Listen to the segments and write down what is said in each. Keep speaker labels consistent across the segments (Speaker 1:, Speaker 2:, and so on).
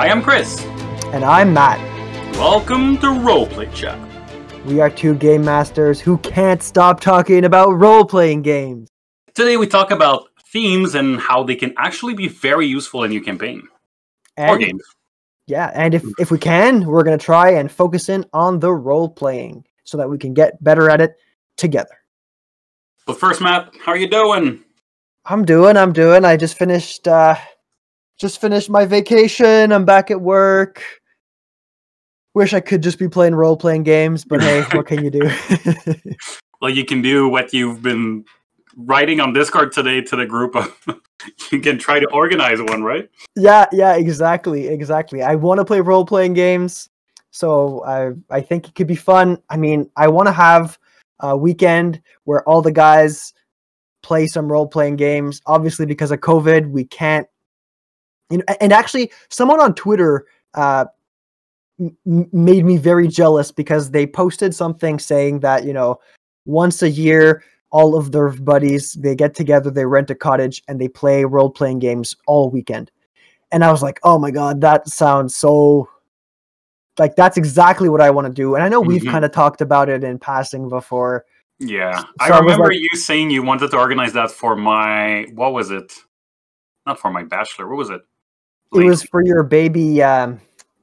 Speaker 1: I am Chris.
Speaker 2: And I'm Matt.
Speaker 1: Welcome to Roleplay Chat.
Speaker 2: We are two game masters who can't stop talking about role playing games.
Speaker 1: Today we talk about themes and how they can actually be very useful in your campaign
Speaker 2: and,
Speaker 1: or games.
Speaker 2: Yeah, and if, if we can, we're going to try and focus in on the role playing so that we can get better at it together.
Speaker 1: But first, Matt, how are you doing?
Speaker 2: I'm doing, I'm doing. I just finished uh just finished my vacation. I'm back at work. Wish I could just be playing role playing games, but hey, what can you do?
Speaker 1: well, you can do what you've been writing on Discord today to the group you can try to organize one, right?
Speaker 2: Yeah, yeah, exactly, exactly. I want to play role playing games, so I I think it could be fun. I mean, I want to have a weekend where all the guys play some role playing games. Obviously, because of COVID, we can't. You know, and actually, someone on Twitter uh, m- made me very jealous because they posted something saying that you know once a year all of their buddies they get together they rent a cottage and they play role playing games all weekend and i was like oh my god that sounds so like that's exactly what i want to do and i know we've
Speaker 1: Mhm.
Speaker 2: kind of talked about it in passing before
Speaker 1: Yeah.
Speaker 2: So
Speaker 1: I
Speaker 2: I
Speaker 1: remember
Speaker 2: like-
Speaker 1: you saying you wanted to organize that for my what was it? Not for my bachelor. What was it?
Speaker 2: It was for your baby um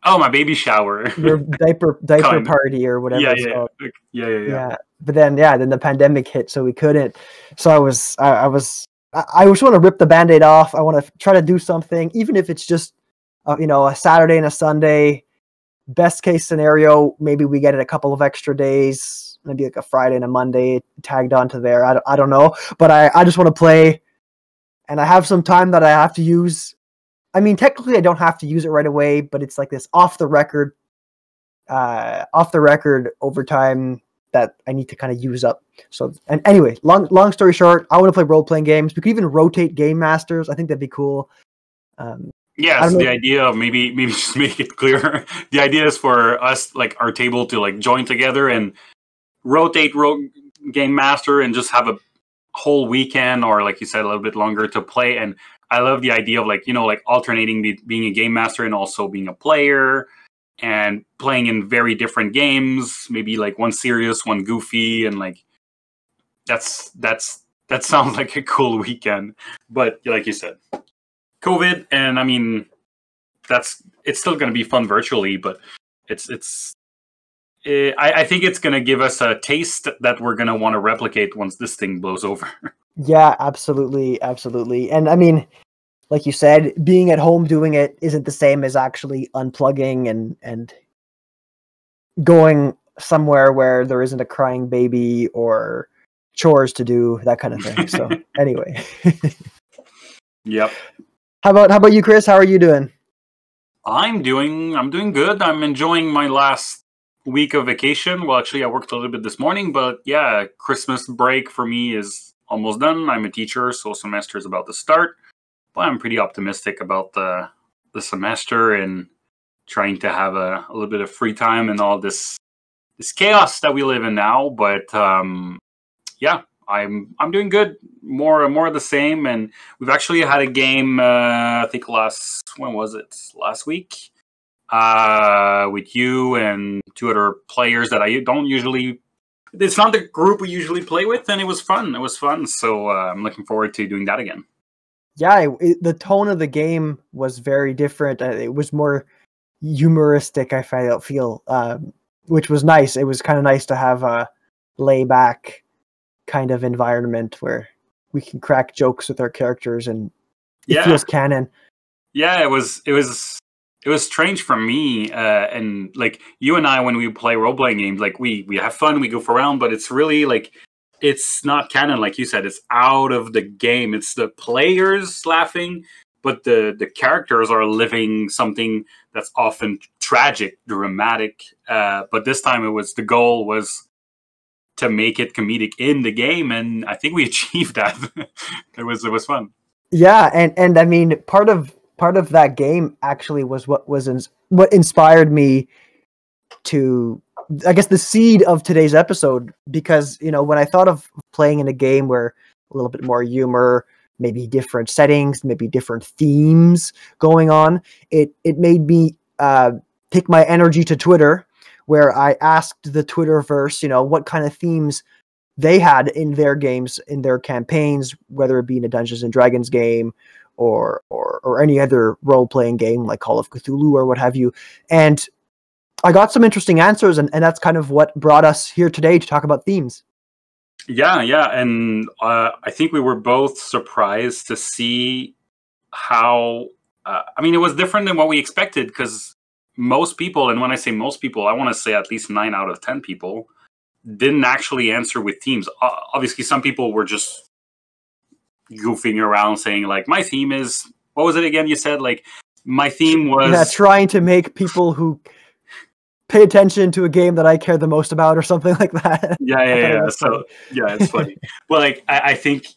Speaker 1: Oh, my baby shower.
Speaker 2: your diaper diaper party or whatever
Speaker 1: yeah, yeah, yeah, yeah, yeah,
Speaker 2: yeah. but then yeah then the pandemic hit so we couldn't. So i was i, I was i, I just want to rip the band-aid off. I want to try to do something even if it's just uh, you know a saturday and a sunday. Best case scenario maybe we get it a couple of extra days maybe like a friday and a monday tagged onto there. I don't, I don't know. But i i just want to play and i have some time that i have to use i mean technically i don't have to use it right away but it's like this off the record uh off the record overtime that I need to kind of use up. So, and anyway, long long story short, I want to play role playing games. We could even rotate game masters. I think that'd be cool. Um,
Speaker 1: Yeah, so the idea of maybe maybe just make it clear. the idea is for us like our table to like join together and rotate ro- game master and just have a whole weekend or like you said a little bit longer to play and I love the idea of like you know like alternating be- being a game master and also being a player and playing in very different games, maybe like one serious, one goofy and like that's that's that sounds like a cool weekend. But like you said, COVID, and I mean, that's it's still going to be fun virtually, but it's it's. eh, I, I think it's going to give us a taste that we're going to want to replicate once this thing blows over.
Speaker 2: yeah, absolutely, absolutely. And I mean, like you said, being at home doing it isn't the same as actually unplugging and and going somewhere where there isn't a crying baby or chores to do, that kind of thing. So, anyway,
Speaker 1: yep,
Speaker 2: how about how about you, Chris? How are you doing?
Speaker 1: I'm doing I'm doing good. I'm enjoying my last week of vacation. Well, actually, I worked a little bit this morning, but yeah, Christmas break for me is almost done. I'm a teacher, so semester is about to start. But I'm pretty optimistic about the the semester and trying to have a, a little bit of free time and all this this chaos that we live in now. But um, yeah, I'm I'm doing good. More and more of the same, and we've actually had a game. Uh, I think last when was it? Last week, uh, with you and two other players that I don't usually. It's not the group we usually play with, and it was fun. It was fun, so uh, I'm looking forward to doing that again.
Speaker 2: yeah it, it- the tone of the game was very different uh, it was more humoristic i felt feel um, which was nice it was kind of nice to have a layback kind of environment where we can crack jokes with our characters and it
Speaker 1: Yeah.
Speaker 2: feels canon
Speaker 1: Yeah, it was it was it was strange for me uh, and like you and I when we play role playing games like we we have fun we goof around but it's really like it's not canon like you said it's out of the game. It's the players laughing but the the characters are living something that's often tragic dramatic uh, but this time it was the goal was to make it comedic in the game and I think we achieved that. It was it was fun.
Speaker 2: Yeah and and i mean part of part of that game actually was what was ins- what inspired me to i guess the seed of today's episode because you know when i thought of playing in a game where a little bit more humor maybe different settings, maybe different themes going on. It it made me uh, take my energy to Twitter, where I asked the Twitterverse, you know, what kind of themes they had in their games, in their campaigns, whether it be in a Dungeons and Dragons game or or or any other role playing game like Call of Cthulhu or what have you. And I got some interesting answers, and, and that's kind of what brought us here today to talk about themes.
Speaker 1: Yeah, yeah, and uh, I think we were both surprised to see how. Uh, I mean, it was different than what we expected because most people, and when I say most people, I want to say at least nine out of ten people, didn't actually answer with themes. Uh, obviously, some people were just goofing around saying like, "My theme is what was it again?" You said like, "My theme was
Speaker 2: yeah, trying to make people who pay attention to a game that I care the most about or something like that.
Speaker 1: Yeah, yeah, yeah. So yeah, it's funny. well, like I, I, think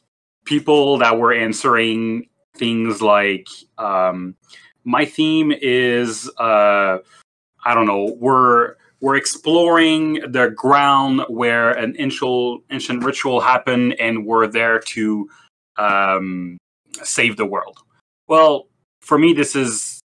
Speaker 1: people that were answering things like um, my theme is uh, I don't know, we're we're exploring the ground where an ancient ancient ritual happened and we're there to um, save the world. Well, for me this is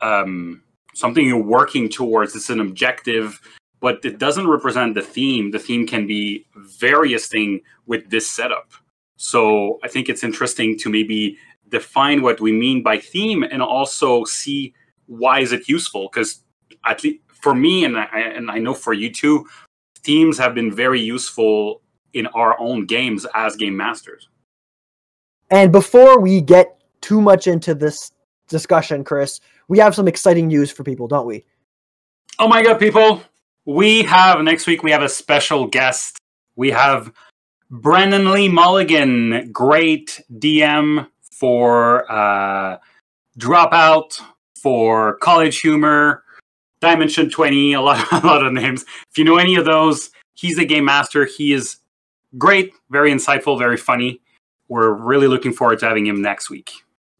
Speaker 1: um, something you're working towards. It's an objective, but it doesn't represent the theme. The theme can be various thing with this setup. So I think it's interesting to maybe define what we mean by theme and also see why is it useful because at least for me and I, and I know for you too themes have been very useful in our own games as game masters
Speaker 2: and before we get too much into this discussion chris we have some exciting news for people, don't we?
Speaker 1: Oh my god, people! We have next week. We have a special guest. We have Brennan Lee Mulligan, great DM for uh, Dropout, for College Humor, Dimension Twenty. A lot, a lot of names. If you know any of those, he's a game master. He is great, very insightful, very funny. We're really looking forward to having him next week.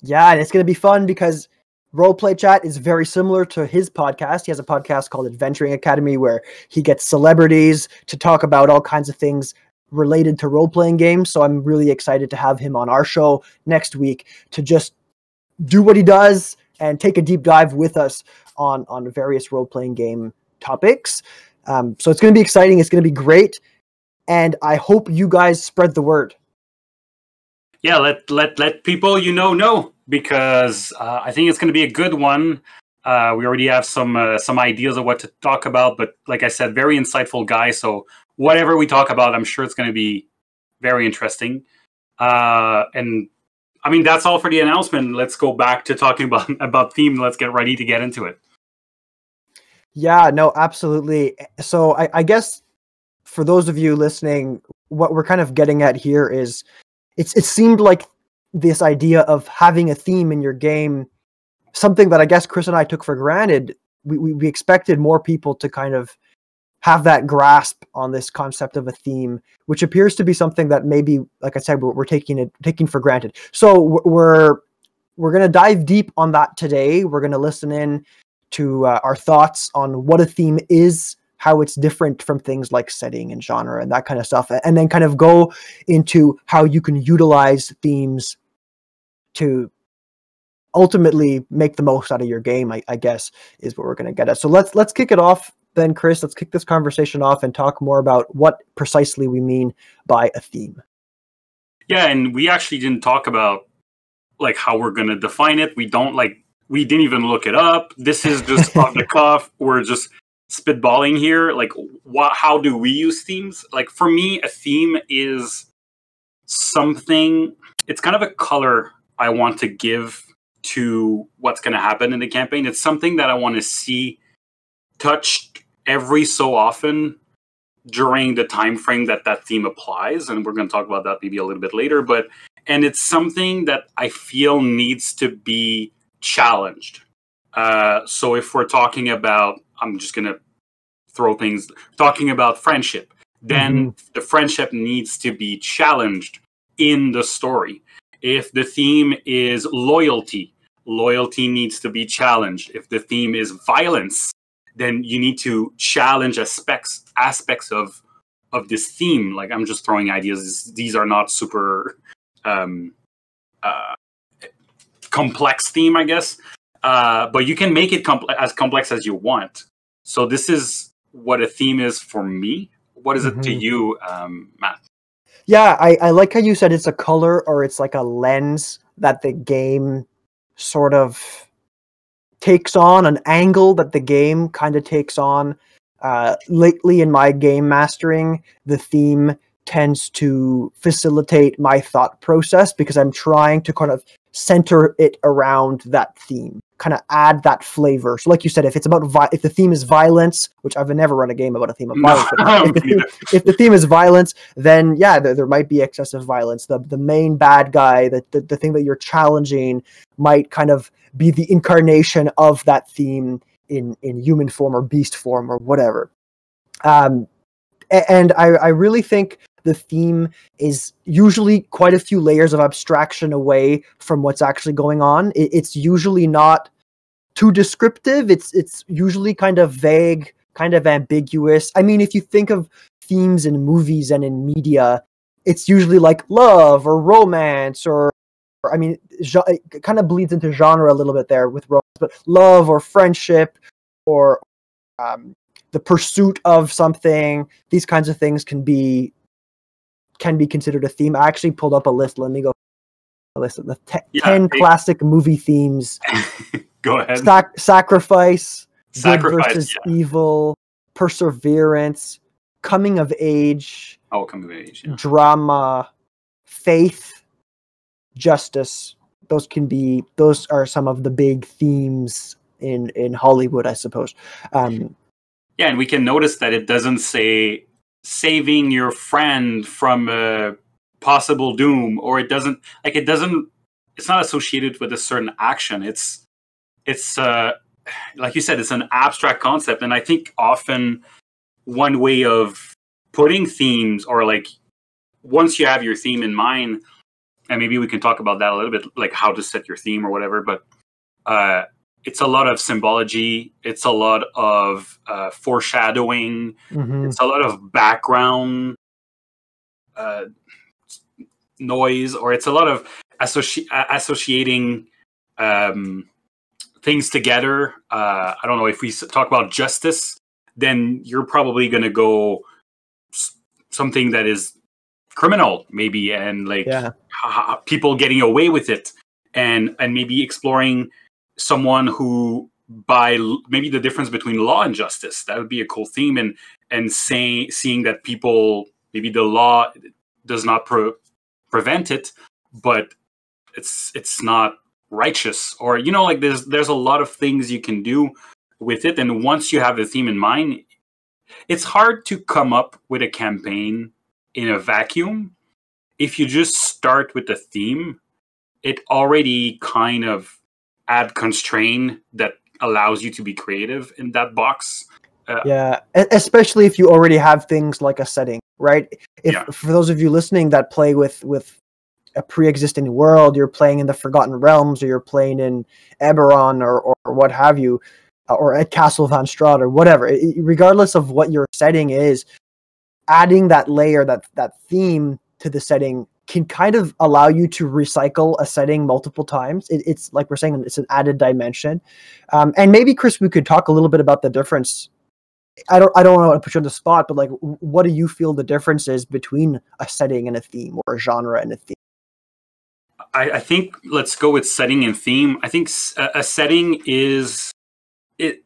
Speaker 2: Yeah, and it's going to be fun because Roleplay Chat is very similar to his podcast. He has a podcast called Adventuring Academy where he gets celebrities to talk about all kinds of things related to role playing games. So I'm really excited to have him on our show next week to just do what he does and take a deep dive with us on on various role playing game topics. Um, so it's going to be exciting. It's going to be great, and I hope you guys spread the word.
Speaker 1: Yeah, let let let people you know know because uh, I think it's going to be a good one. Uh, we already have some uh, some ideas of what to talk about, but like I said, very insightful guy. So whatever we talk about, I'm sure it's going to be very interesting. Uh, and I mean, that's all for the announcement. Let's go back to talking about about theme. Let's get ready to get into it.
Speaker 2: Yeah, no, absolutely. So I, I guess for those of you listening, what we're kind of getting at here is it's it seemed like this idea of having a theme in your game, something that I guess Chris and I took for granted. We, we, we expected more people to kind of have that grasp on this concept of a theme, which appears to be something that maybe, like I said, we're, we're taking it taking for granted. So we're we're going to dive deep on that today. We're going to listen in to uh, our thoughts on what a theme is, how it's different from things like setting and genre and that kind of stuff, and then kind of go into how you can utilize themes to ultimately make the most out of your game. I, I guess is what we're going to get at. So let's let's kick it off then, Chris. Let's kick this conversation off and talk more about what precisely we mean by a theme.
Speaker 1: Yeah, and we actually didn't talk about like how we're going to define it. We don't like we didn't even look it up. This is just off the cuff. We're just spitballing here. Like, what? How do we use themes? Like for me, a theme is something. It's kind of a color I want to give to what's going to happen in the campaign. It's something that I want to see touched every so often during the time frame that that theme applies and we're going to talk about that maybe a little bit later but and it's something that i feel needs to be challenged uh, so if we're talking about i'm just going to throw things talking about friendship then mm-hmm. the friendship needs to be challenged in the story if the theme is loyalty, loyalty needs to be challenged. If the theme is violence, then you need to challenge aspects aspects of of this theme. Like I'm just throwing ideas. These are not super um, uh, complex theme, I guess. Uh, but you can make it as complex as you want. So this is what a theme is for me. What is it to
Speaker 2: Mhm.
Speaker 1: you, um, Matt?
Speaker 2: Yeah, I, I like how you said it's a color or it's like a lens that the game sort of takes on, an angle that the game kind of takes on. Uh, lately, in my game mastering, the theme tends to facilitate my thought process because I'm trying to kind of center it around that theme, kind of add that flavor. So, like you said, if it's about vi- if the theme is violence, which I've never run a game about a theme of
Speaker 1: No,
Speaker 2: violence, but if the theme, if the theme is violence, then yeah, there, there might be excessive violence. The the main bad guy, the, the the thing that you're challenging, might kind of be the incarnation of that theme in in human form or beast form or whatever. Um, and I I really think the theme is usually quite a few layers of abstraction away from what's actually going on. It, it's usually not too descriptive. It's it's usually kind of vague, kind of ambiguous. I mean, if you think of themes in movies and in media, it's usually like love or romance or, or I mean, it kind of bleeds into genre a little bit there with romance, but love or friendship or um, the pursuit of something. These kinds of things can be can be considered a theme. I actually pulled up a list. Let me go. Listen, the te-
Speaker 1: Yeah,
Speaker 2: ten
Speaker 1: hey.
Speaker 2: classic movie themes:
Speaker 1: Go ahead.
Speaker 2: Sac- sacrifice,
Speaker 1: Sacrifice.
Speaker 2: good versus
Speaker 1: yeah.
Speaker 2: evil, perseverance, coming of age,
Speaker 1: Oh, coming of age. Yeah.
Speaker 2: drama, faith, justice. Those can be those are some of the big themes in in Hollywood, I suppose. Um,
Speaker 1: Yeah, and we can notice that it doesn't say saving your friend from a possible doom, or it doesn't like it doesn't. It's not associated with a certain action. It's it's uh like you said, it's an abstract concept, and I think often one way of putting themes or like once you have your theme in mind, and maybe we can talk about that a little bit, like how to set your theme or whatever. But uh, it's a lot of symbology. It's a lot of uh, foreshadowing.
Speaker 2: mhm.
Speaker 1: It's a lot of background uh, noise, or it's a lot of associ- associating um, things together. Uh, I don't know if we talk about justice, then you're probably going to go s- something that is criminal, maybe, and like
Speaker 2: Yeah.
Speaker 1: people getting away with it, and and maybe exploring someone who by maybe the difference between law and justice that would be a cool theme and and saying seeing that people maybe the law does not pre- prevent it but it's it's not righteous or you know like there's there's a lot of things you can do with it. And once you have the theme in mind it's hard to come up with a campaign in a vacuum. If you just start with the theme it already kind of add constraint that allows you to be creative in that box
Speaker 2: Yeah, e- especially if you already have things like a setting, right? If
Speaker 1: Yeah.
Speaker 2: for those of you listening that play with with a pre-existing world, you're playing in the Forgotten Realms, or you're playing in Eberron, or or what have you, uh, or at Castle Van Strahd, or whatever. i- i- regardless of what your setting is, adding that layer, that that theme to the setting can kind of allow you to recycle a setting multiple times. It, it's like we're saying, it's an added dimension. Um, and maybe Chris, we could talk a little bit about the difference I don't I don't want to put you on the spot, but like, what do you feel the difference is between a setting and a theme, or a genre and a theme?
Speaker 1: I, think let's go with setting and theme. I think a setting is it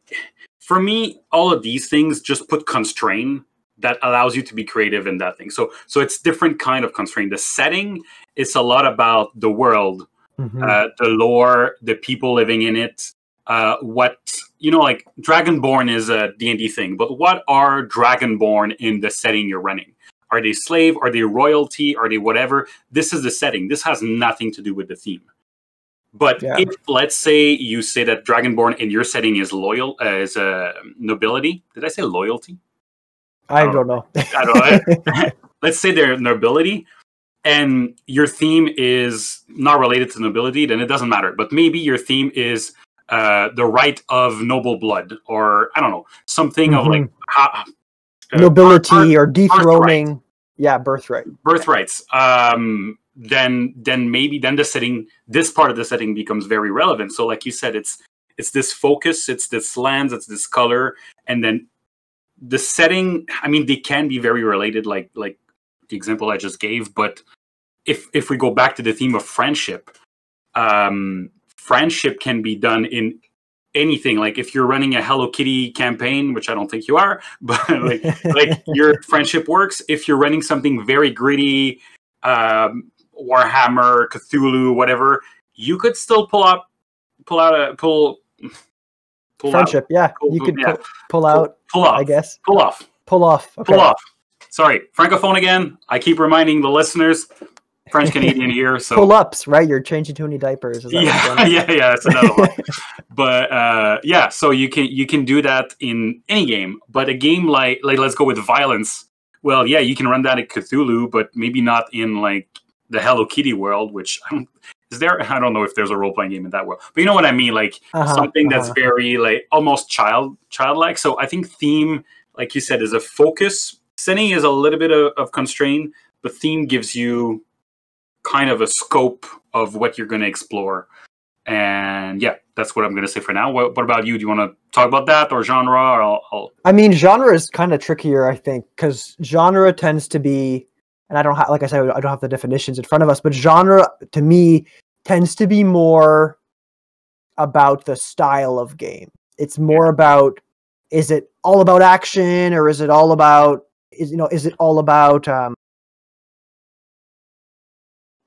Speaker 1: for me. All of these things just put constraint that allows you to be creative in that thing. So so it's different kind of constraint. The setting is a lot about the world,
Speaker 2: Mhm.
Speaker 1: uh, the lore, the people living in it. Uh, what you know, like Dragonborn is a D and D thing, but what are Dragonborn in the setting you're running? Are they slave? Are they royalty? Are they whatever? This is the setting. This has nothing to do with the theme. But
Speaker 2: Yeah.
Speaker 1: if let's say you say that Dragonborn in your setting is loyal, uh, is a nobility. Did I say loyalty?
Speaker 2: I
Speaker 1: Oh.
Speaker 2: don't know.
Speaker 1: I don't know. let's say they're nobility and your theme is not related to nobility then it doesn't matter but maybe your theme is uh, the right of noble blood or i don't know something of like ha- uh,
Speaker 2: Nobility
Speaker 1: birth-
Speaker 2: or dethroning. Yeah, birthright.
Speaker 1: birthrights um, then then maybe then the setting this part of the setting becomes very relevant so like you said it's it's this focus it's this lens it's this color and then the setting i mean they can be very related like like the example i just gave but if if we go back to the theme of friendship um friendship can be done in anything. Like if you're running a hello kitty campaign which i don't think you are but like like your friendship works. If you're running something very gritty um warhammer cthulhu whatever you could still pull up pull out a pull pull
Speaker 2: Friendship, yeah.
Speaker 1: Pull-
Speaker 2: You could
Speaker 1: yeah.
Speaker 2: pull, pull out,
Speaker 1: pull off
Speaker 2: I guess.
Speaker 1: pull off
Speaker 2: Pull off. Okay.
Speaker 1: pull off sorry francophone again i keep reminding the listeners french canadian here so
Speaker 2: Pull ups, right? You're changing too many diapers. Is that
Speaker 1: yeah yeah yeah that's another one but uh yeah so you can you can do that in any game but a game like like let's go with violence well yeah you can run that at cthulhu but maybe not in like the hello kitty world which i don't is there i don't know if there's a role-playing game in that world but you know what i mean? Like
Speaker 2: Uh-huh,
Speaker 1: something that's
Speaker 2: uh-huh.
Speaker 1: very like almost child childlike. So i think theme like you said is a focus. Setting is a little bit of, of constraint but theme gives you kind of a scope of what you're going to explore. And yeah that's what i'm going to say for now. What, what about you? Do you want to talk about that or genre? Or I'll, I'll
Speaker 2: I mean, genre is kind of trickier, I think, because genre tends to be, and I don't have, like I said, I don't have the definitions in front of us, but genre to me tends to be more about the style of game. It's more about is it all about action or is it all about is you know is it all about um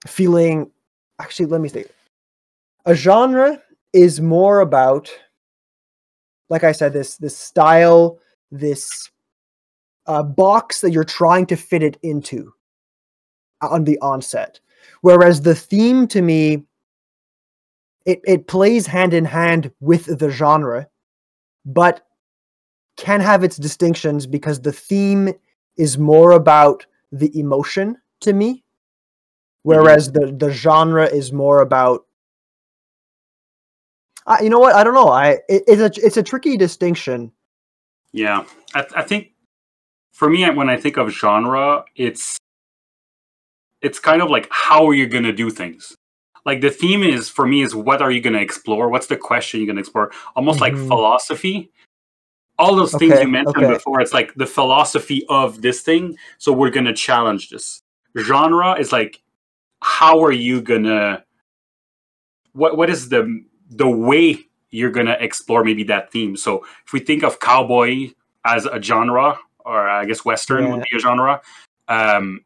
Speaker 2: feeling actually let me think. A genre is more about like i said this this style this uh, box that you're trying to fit it into on the onset. Whereas the theme to me it, it plays hand in hand with the genre but can have its distinctions because the theme is more about the emotion to me whereas the the genre is more about uh, you know what? I don't know. I it, it's a it's a tricky distinction.
Speaker 1: Yeah. I, I think for me when i think of genre it's it's kind of like how are you going to do things? Like the theme is for me is what are you going to explore? What's the question you're going to explore? Almost like
Speaker 2: Mhm.
Speaker 1: philosophy. All those things you mentioned
Speaker 2: okay.
Speaker 1: before it's like the philosophy of this thing. So we're going to challenge this. Genre is like how are you going to what what is the the way you're going to explore maybe that theme? So if we think of cowboy as a genre or i guess western would be a genre um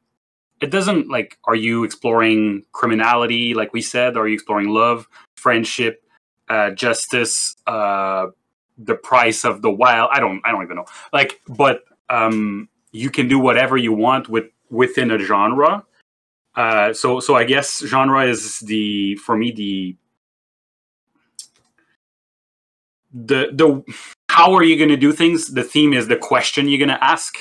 Speaker 1: it doesn't like are you exploring criminality like we said? Are you exploring love friendship uh justice uh the price of the wild? I don't i don't even know. Like but um you can do whatever you want with within a genre. Uh so so i guess genre is the for me the the the how are you going to do things? The theme is the question you're going to ask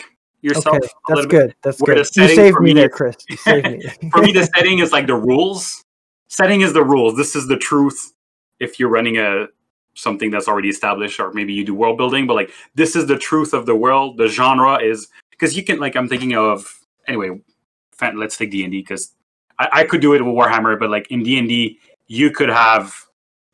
Speaker 1: yourself
Speaker 2: okay that's
Speaker 1: bit.
Speaker 2: good that's good. you saved me
Speaker 1: me
Speaker 2: there
Speaker 1: is-
Speaker 2: chris. You saved me.
Speaker 1: For me the setting is like the rules. Setting is the rules. This is the truth if you're running a something that's already established or maybe you do world building but like this is the truth of the world. The genre is because you can like i'm thinking of anyway fan- let's take d&d because I, I could do it with warhammer but like in d&d you could have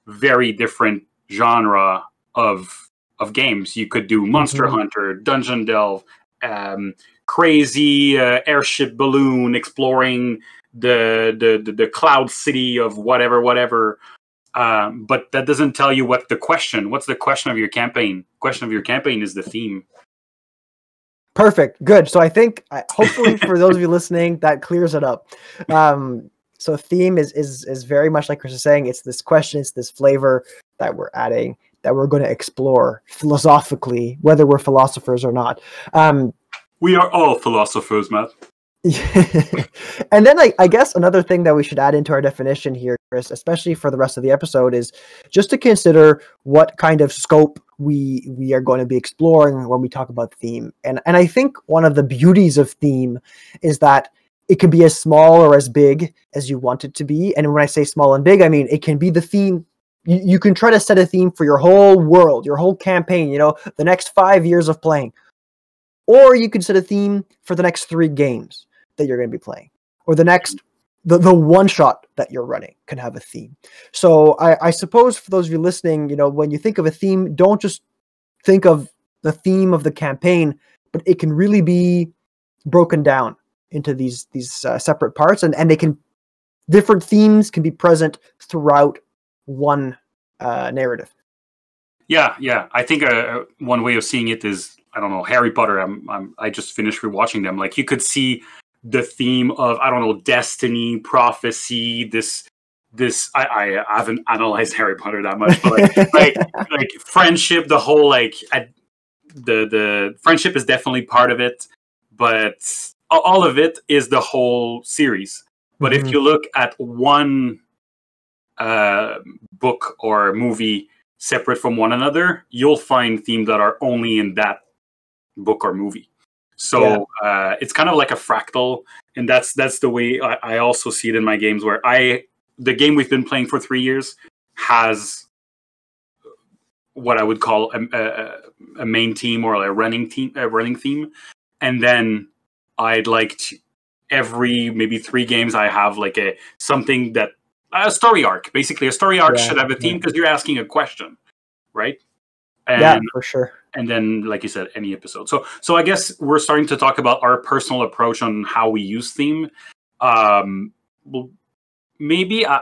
Speaker 1: very different genre of of games. You could do monster
Speaker 2: Mhm.
Speaker 1: hunter dungeon delve um, crazy uh, airship balloon exploring the, the the the cloud city of whatever whatever um, but that doesn't tell you what the question what's the question of your campaign question of your campaign is the theme
Speaker 2: Perfect. Good. So I think hopefully for those of you listening, that clears it up. Um, so theme is is is very much like Chris is saying. It's this question, it's this flavor that we're adding that we're going to explore philosophically, whether we're philosophers or not. Um,
Speaker 1: we are all philosophers matt
Speaker 2: and then I, I guess another thing that we should add into our definition here, Chris, especially for the rest of the episode, is just to consider what kind of scope we we are going to be exploring when we talk about theme. And and I think one of the beauties of theme is that it can be as small or as big as you want it to be. And when I say small and big, I mean it can be the theme. You, you can try to set a theme for your whole world, your whole campaign, you know, the next five years of playing. Or you can set a theme for the next three games that you're going to be playing, or the next the, the one shot that you're running can have a theme. So I, I suppose for those of you listening, you know, when you think of a theme, don't just think of the theme of the campaign, but it can really be broken down into these these uh, separate parts, and and they can different themes can be present throughout one uh, narrative.
Speaker 1: Yeah, yeah. I think uh, one way of seeing it is I don't know Harry Potter. I'm, I'm I just finished rewatching them. Like you could see the theme of I don't know destiny, prophecy. This this I, I haven't analyzed Harry Potter that much, but like like, like friendship. The whole like I, the the friendship is definitely part of it, but all of it is the whole series. But mm-hmm. if you look at one uh, book or movie separate from one another, you'll find themes that are only in that book or movie. So yeah. uh, it's kind of like a fractal, and that's that's the way I, I, also see it in my games. Where I the game we've been playing for three years has what I would call a, a, a main team or a running team, a running theme, and then I'd like to every maybe three games I have like a something that a story arc. Basically, a story arc yeah, should have a theme because yeah. you're asking a question, right?
Speaker 2: And, yeah, for sure.
Speaker 1: And then, like you said, any episode. So, so I guess we're starting to talk about our personal approach on how we use theme. Um, well, maybe I,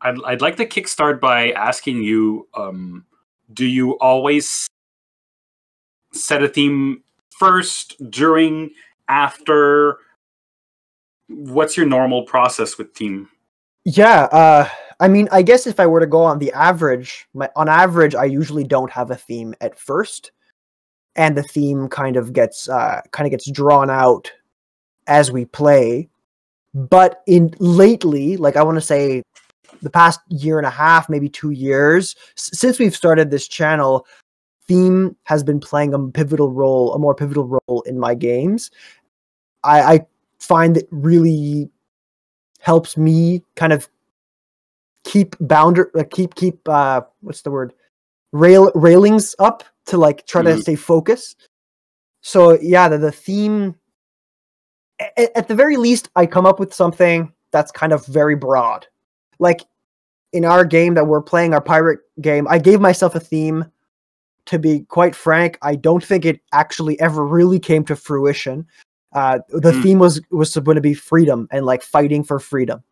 Speaker 1: I'd, I'd like to kickstart by asking you: um, Do you always set a theme first, during, after? What's your normal process with theme?
Speaker 2: Yeah, uh, I mean, I guess if I were to go on the average, my, on average, I usually don't have a theme at first, and the theme kind of gets uh, kind of gets drawn out as we play. But in lately, like I want to say, the past year and a half, maybe two years, since we've started this channel, theme has been playing a pivotal role, a more pivotal role in my games. I, I find it really helps me kind of keep boundary, uh, keep keep uh, what's the word, rail railings up to like try mm-hmm. to stay focused. So yeah, the, the theme. At, at the very least, I come up with something that's kind of very broad. Like in our game that we're playing, our pirate game, I gave myself a theme. To be quite frank, I don't think it actually ever really came to fruition. Uh, the mm. theme was was going to be freedom and like fighting for freedom.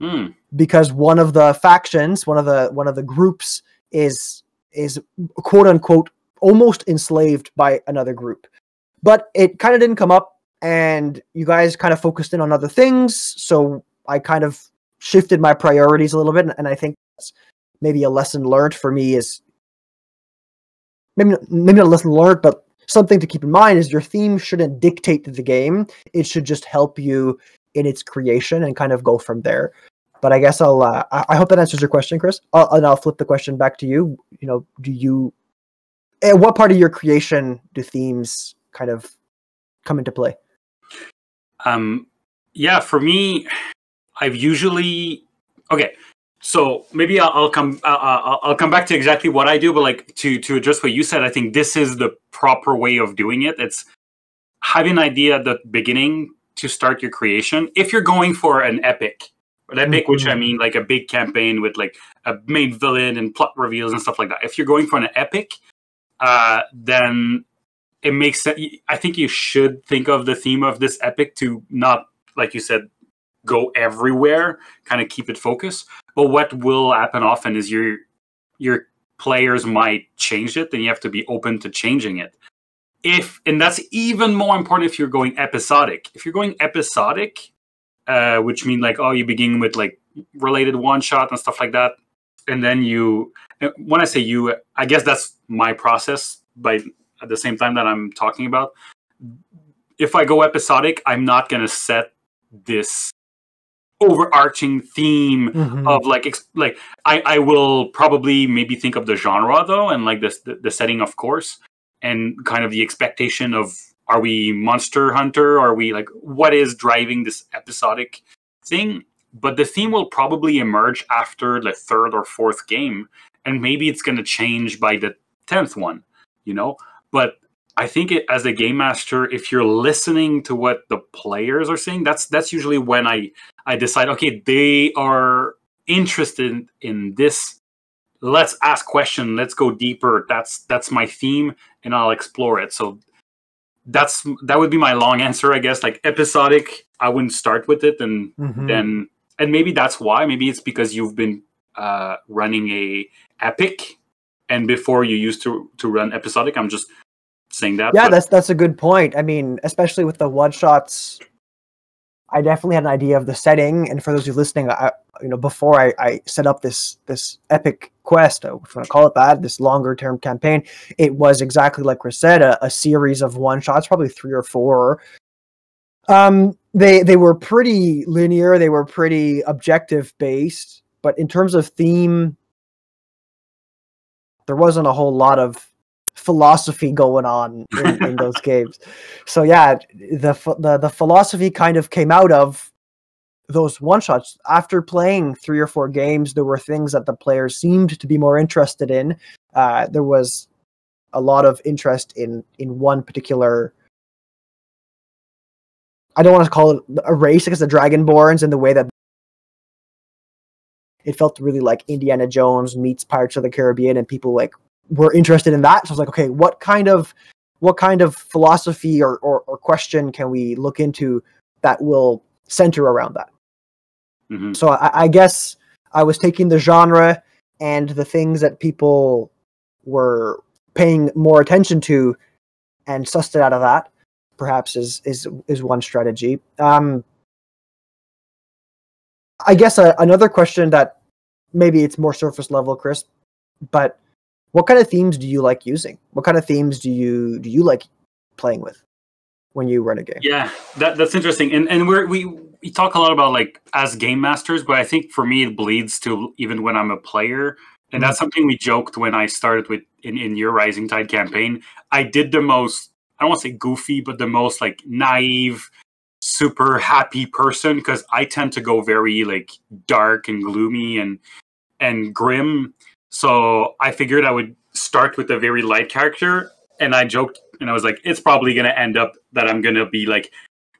Speaker 1: Mm.
Speaker 2: Because one of the factions, one of the one of the groups is is quote unquote almost enslaved by another group. But it kind of didn't come up and you guys kind of focused in on other things, so I kind of shifted my priorities a little bit and I think maybe a lesson learned for me is maybe maybe not a lesson learned, but something to keep in mind is your theme shouldn't dictate the game. It should just help you in its creation and kind of go from there. But I guess I'll. Uh, I hope that answers your question, Chris. I'll, and I'll flip the question back to you. You know, do you? At what part of your creation do themes kind of come into play?
Speaker 1: Um, yeah, for me, I've usually okay so maybe I'll, I'll come I'll, I'll, come back to exactly what I do, but like to to address what you said, I think this is the proper way of doing it. It's having an idea at the beginning to start your creation. If you're going for an epic, an epic, mm-hmm. which I mm-hmm. mean like a big campaign with like a main villain and plot reveals and stuff like that. If you're going for an epic, uh, then it makes sense. I think you should think of the theme of this epic to not, like you said, go everywhere. Kind of keep it focused but what will happen often is your your players might change it, and you have to be open to changing it. If and that's even more important if you're going episodic. If you're going episodic, uh, which means like oh you begin with like related one shot and stuff like that, and then you when I say you, I guess that's my process. By at the same time that I'm talking about, if I go episodic, I'm not gonna set this overarching theme mm-hmm. of like ex- like I I will probably maybe think of the genre though and like this the, the setting of course and kind of the expectation of are we monster hunter? Are we like what is driving this episodic thing? But the theme will probably emerge after the third or fourth game and maybe it's going to change by the 10th one you know? But I think it, as a game master, if you're listening to what the players are saying, that's that's usually when I I decide, okay, they are interested in this. Let's ask question. Let's go deeper. That's that's my theme, and I'll explore it. So that's that would be my long answer, I guess. Like episodic, I wouldn't start with it, and
Speaker 2: Mhm.
Speaker 1: then and maybe that's why. Maybe it's because you've been uh, running a epic, and before you used to to run episodic. I'm just saying that.
Speaker 2: yeah,
Speaker 1: but-
Speaker 2: that's that's a good point. I mean, especially with the one shots, I definitely had an idea of the setting. And for those of you listening, I, you know, before I, I set up this this epic quest, uh, if you want to call it that, this longer term campaign, it was exactly like Chris said, a, a series of one shots, probably three or four. Um, they they were pretty linear. They were pretty objective based, but in terms of theme, there wasn't a whole lot of philosophy going on in, in those games. So yeah, the the the philosophy kind of came out of those one shots. After playing three or four games, there were things that the players seemed to be more interested in. Uh, there was a lot of interest in in one particular. I don't want to call it a race against the Dragonborns in the way that it felt really like Indiana Jones meets Pirates of the Caribbean, and people like were interested in that. So I was like, okay, what kind of what kind of philosophy or, or, or question can we look into that will center around that?
Speaker 1: Mhm.
Speaker 2: So I, I guess I was taking the genre and the things that people were paying more attention to and sussed it out of that. Perhaps is is is one strategy. Um, I guess a, another question that maybe it's more surface level, Chris, but what kind of themes do you like using? What kind of themes do you do you like playing with when you run a game?
Speaker 1: Yeah, that that's interesting. And and we're we we talk a lot about like as game masters, but I think for me it bleeds to even when I'm a player. And that's mm-hmm. something we joked when I started with in, in your Rising Tide campaign. I did the most I don't want to say goofy, but the most like naive, super happy person because I tend to go very like dark and gloomy and and grim. So I figured I would start with a very light character, and I joked and I was like, it's probably gonna end up that I'm gonna be like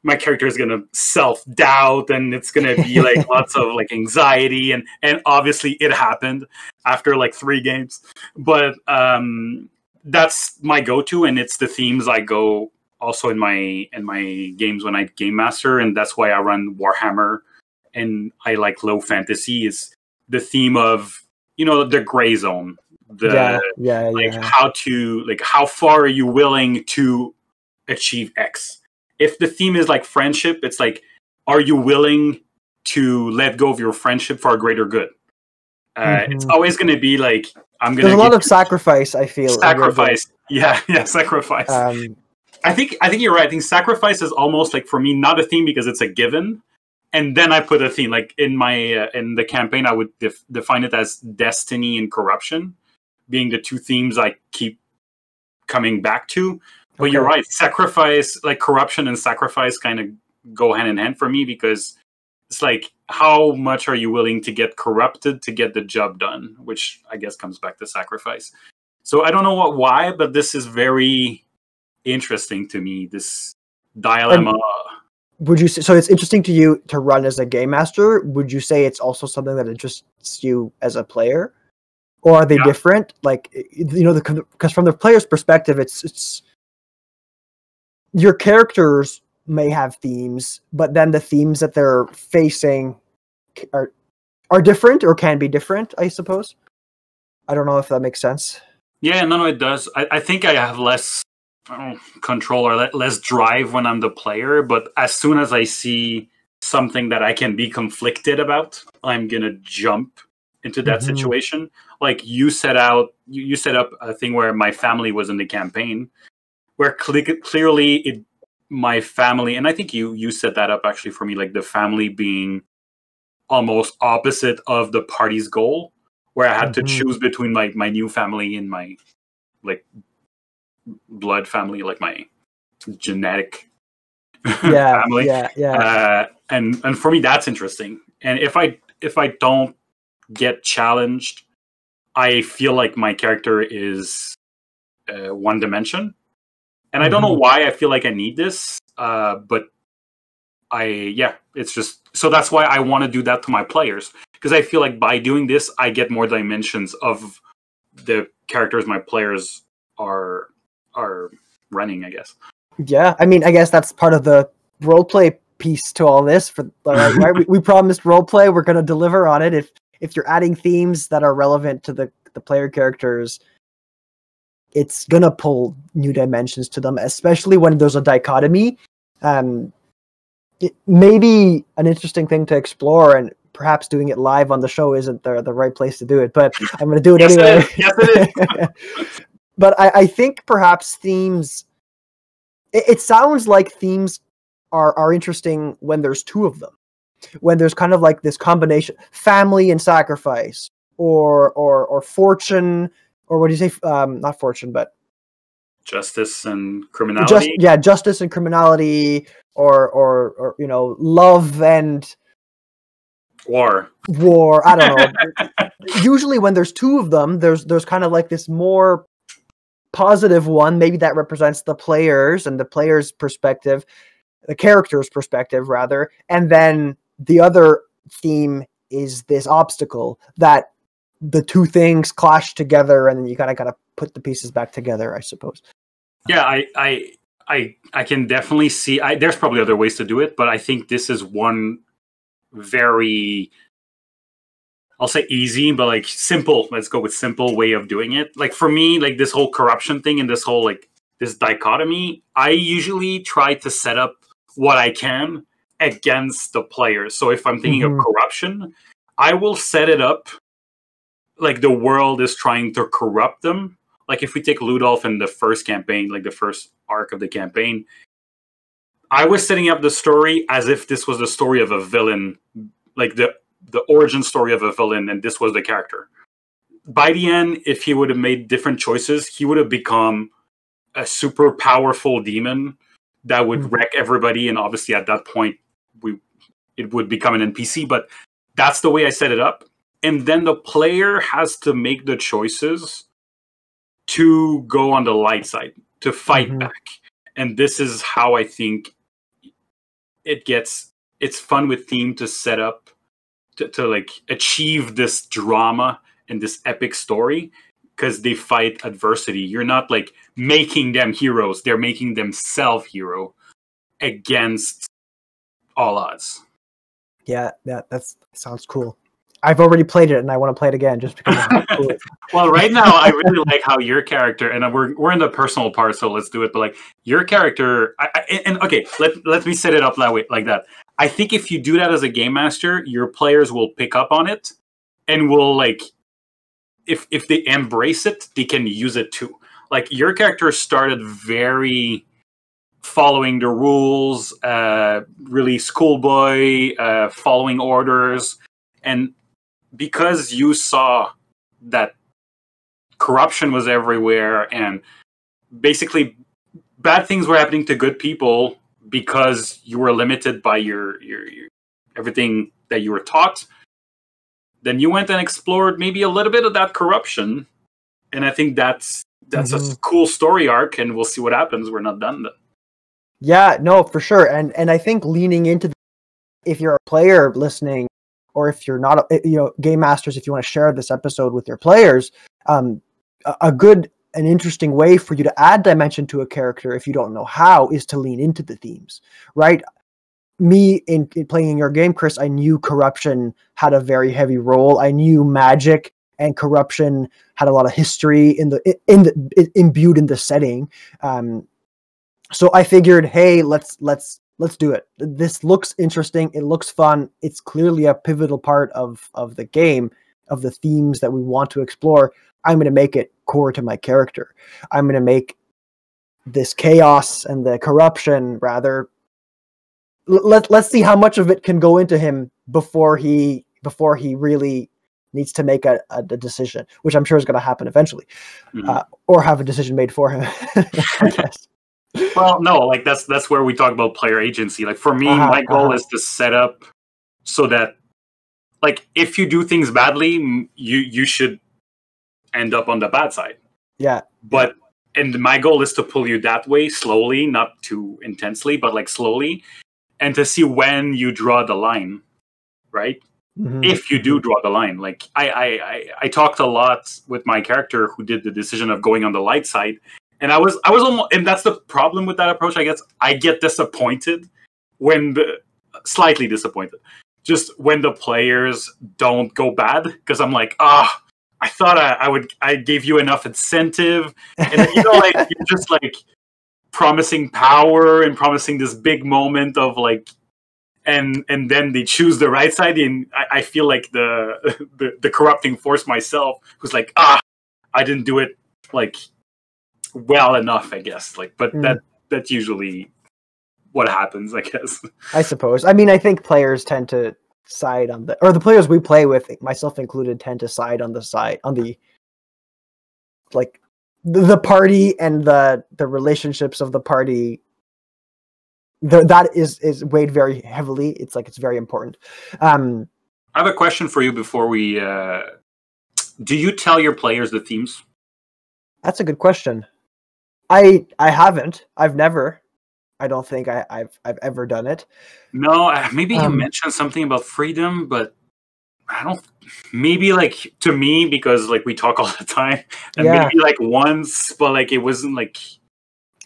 Speaker 1: my character is gonna self doubt and it's gonna be like lots of like anxiety and and obviously it happened after like three games. But um that's my go-to and it's the themes i go also in my in my games when i game master and that's why i run warhammer and i like low fantasy is the theme of you know the gray zone the
Speaker 2: yeah, yeah,
Speaker 1: like
Speaker 2: yeah.
Speaker 1: how to like how far are you willing to achieve x if the theme is like friendship it's like are you willing to let go of your friendship for a greater good uh, it's
Speaker 2: Mhm.
Speaker 1: always going to be like i'm going
Speaker 2: There's
Speaker 1: to
Speaker 2: a lot of sacrifice. I feel in your game.
Speaker 1: sacrifice yeah yeah sacrifice
Speaker 2: Um,
Speaker 1: i think i think you're right i think sacrifice is almost like for me not a theme because it's a given and then i put a theme like in my uh, in the campaign i would def- define it as destiny and corruption being the two themes i keep coming back to. But you're right sacrifice like corruption and sacrifice kind of go hand in hand for me because it's like how much are you willing to get corrupted to get the job done? Which i guess comes back to sacrifice. So i don't know what why but this is very interesting to me this dilemma
Speaker 2: would you say, so? It's interesting to you to run as a game master. Would you say it's also something that interests you as a player, or are they
Speaker 1: Yeah.
Speaker 2: different? Like you know, the because from the player's perspective, it's it's your characters may have themes, but then the themes that they're facing are are different or can be different. I suppose. I don't know if that makes sense.
Speaker 1: yeah no no it does i, I think i have less I don't know, control or le- less drive when i'm the player but as soon as i see something that i can be conflicted about i'm gonna jump into that
Speaker 2: Mhm.
Speaker 1: situation like you set out you, you set up a thing where my family was in the campaign where cle- clearly it my family and i think you you set that up actually for me like the family being almost opposite of the party's goal where i had
Speaker 2: Mhm.
Speaker 1: to choose between my my new family and my like blood family like my genetic
Speaker 2: Yeah,
Speaker 1: family.
Speaker 2: yeah, yeah.
Speaker 1: uh, and and for me that's interesting. And if i if i don't get challenged i feel like my character is uh, one dimension. And I don't know why I feel like I need this, uh, but I yeah, it's just so that's why I want to do that to my players. Because I feel like by doing this, I get more dimensions of the characters my players are are running. I guess.
Speaker 2: Yeah, I mean, I guess that's part of the roleplay piece to all this. For uh, right, we, we promised roleplay, we're going to deliver on it. If if you're adding themes that are relevant to the the player characters, it's gonna pull new dimensions to them, especially when there's a dichotomy. Um, it may be an interesting thing to explore, and perhaps doing it live on the show isn't the the right place to do it. But I'm gonna do it
Speaker 1: Yes,
Speaker 2: anyway.
Speaker 1: Yes, it is.
Speaker 2: but I, I think perhaps themes. It, it sounds like themes are are interesting when there's two of them, when there's kind of like this combination, family and sacrifice, or or or fortune, or what do you say? Um, not fortune, but
Speaker 1: Justice and criminality.
Speaker 2: just yeah, justice and criminality, or or or you know, love and
Speaker 1: War.
Speaker 2: war. I don't know. Usually, when there's two of them, there's there's kind of like this more positive one. Maybe that represents the players and the players' perspective, the character's perspective, rather. And then the other theme is this obstacle that the two things clash together, and you kind of kind of put the pieces back together. I suppose.
Speaker 1: Yeah, I, I, I, I can definitely see. I, there's probably other ways to do it, but I think this is one very, I'll say easy, but like simple. Let's go with simple way of doing it. Like for me, like this whole corruption thing and this whole like this dichotomy, I usually try to set up what I can against the players. So if I'm thinking
Speaker 2: Mhm.
Speaker 1: of corruption, I will set it up like the world is trying to corrupt them. Like if we take Ludolf in the first campaign, like the first arc of the campaign, I was setting up the story as if this was the story of a villain, like the the origin story of a villain, and this was the character. By the end, if he would have made different choices, he would have become a super powerful demon that would
Speaker 2: Mhm.
Speaker 1: wreck everybody. And obviously, at that point, we it would become an NPC. But that's the way I set it up. And then the player has to make the choices to go on the light side, to fight
Speaker 2: Mhm.
Speaker 1: back. And this is how I think it gets it's fun with theme to set up to, to like achieve this drama and this epic story because they fight adversity. You're not like making them heroes, they're making themselves hero against all odds.
Speaker 2: Yeah, that that's sounds cool. I've already played it, and I want to play it again just because. Cool
Speaker 1: Well, right now I really like how your character, and uh, we're we're in the personal part, so let's do it. But like your character, I, I, and okay, let let me set it up that way, like that. I think if you do that as a game master, your players will pick up on it, and will like, if if they embrace it, they can use it too. Like your character started very following the rules, uh, really schoolboy, uh, following orders, and because you saw that corruption was everywhere and basically bad things were happening to good people because you were limited by your, your, your everything that you were taught then you went and explored maybe a little bit of that corruption. And i think that's that's a
Speaker 2: Mhm.
Speaker 1: cool story arc and we'll see what happens. We're not done then
Speaker 2: Yeah, no, for sure, and and I think leaning into the, if you're a player listening, or if you're not, a, you know, game masters, if you want to share this episode with your players, um, a, a good and interesting way for you to add dimension to a character if you don't know how is to lean into the themes, right? Me in, in playing your game, Chris, I knew corruption had a very heavy role. I knew magic and corruption had a lot of history in the in the imbued in the setting. Um, so I figured, hey, let's let's let's do it. This looks interesting. It looks fun. It's clearly a pivotal part of of the game, of the themes that we want to explore. I'm going to make it core to my character. I'm going to make this chaos and the corruption rather. Let let's see how much of it can go into him before he before he really needs to make a, a, decision, which I'm sure is going to happen eventually,
Speaker 1: Mhm.
Speaker 2: Uh, or have a decision made for him. I guess.
Speaker 1: well no like that's that's where we talk about player agency like for me
Speaker 2: Uh-huh,
Speaker 1: my goal
Speaker 2: uh-huh.
Speaker 1: is to set up so that like if you do things badly you you should end up on the bad side
Speaker 2: Yeah.
Speaker 1: but and my goal is to pull you that way slowly, not too intensely, but like slowly, and to see when you draw the line, right?
Speaker 2: Mhm.
Speaker 1: if you do draw the line like I, I i i talked a lot with my character who did the decision of going on the light side and i was i was almost and that's the problem with that approach i guess i get disappointed when the slightly disappointed just when the players don't go bad because i'm like ah i thought I, I would i gave you enough incentive and then, you know like you're just like promising power and promising this big moment of like and and then they choose the right side and i, I feel like the, the the corrupting force myself who's like ah i didn't do it like well enough i guess like but
Speaker 2: Mm.
Speaker 1: that that's usually what happens i guess
Speaker 2: I suppose. I mean, I think players tend to side on the, or the players we play with, myself included, tend to side on the side on the, like, the, party and the the relationships of the party. The, that is is weighed very heavily. It's like it's very important. Um,
Speaker 1: i have a question for you before we uh do you tell your players the themes
Speaker 2: that's a good question. I I haven't. I've never. I don't think I, I've I've ever done it.
Speaker 1: no maybe you
Speaker 2: Um,
Speaker 1: mentioned something about freedom but i don't maybe like to me because like we talk all the time and
Speaker 2: Yeah.
Speaker 1: maybe like once but like it wasn't like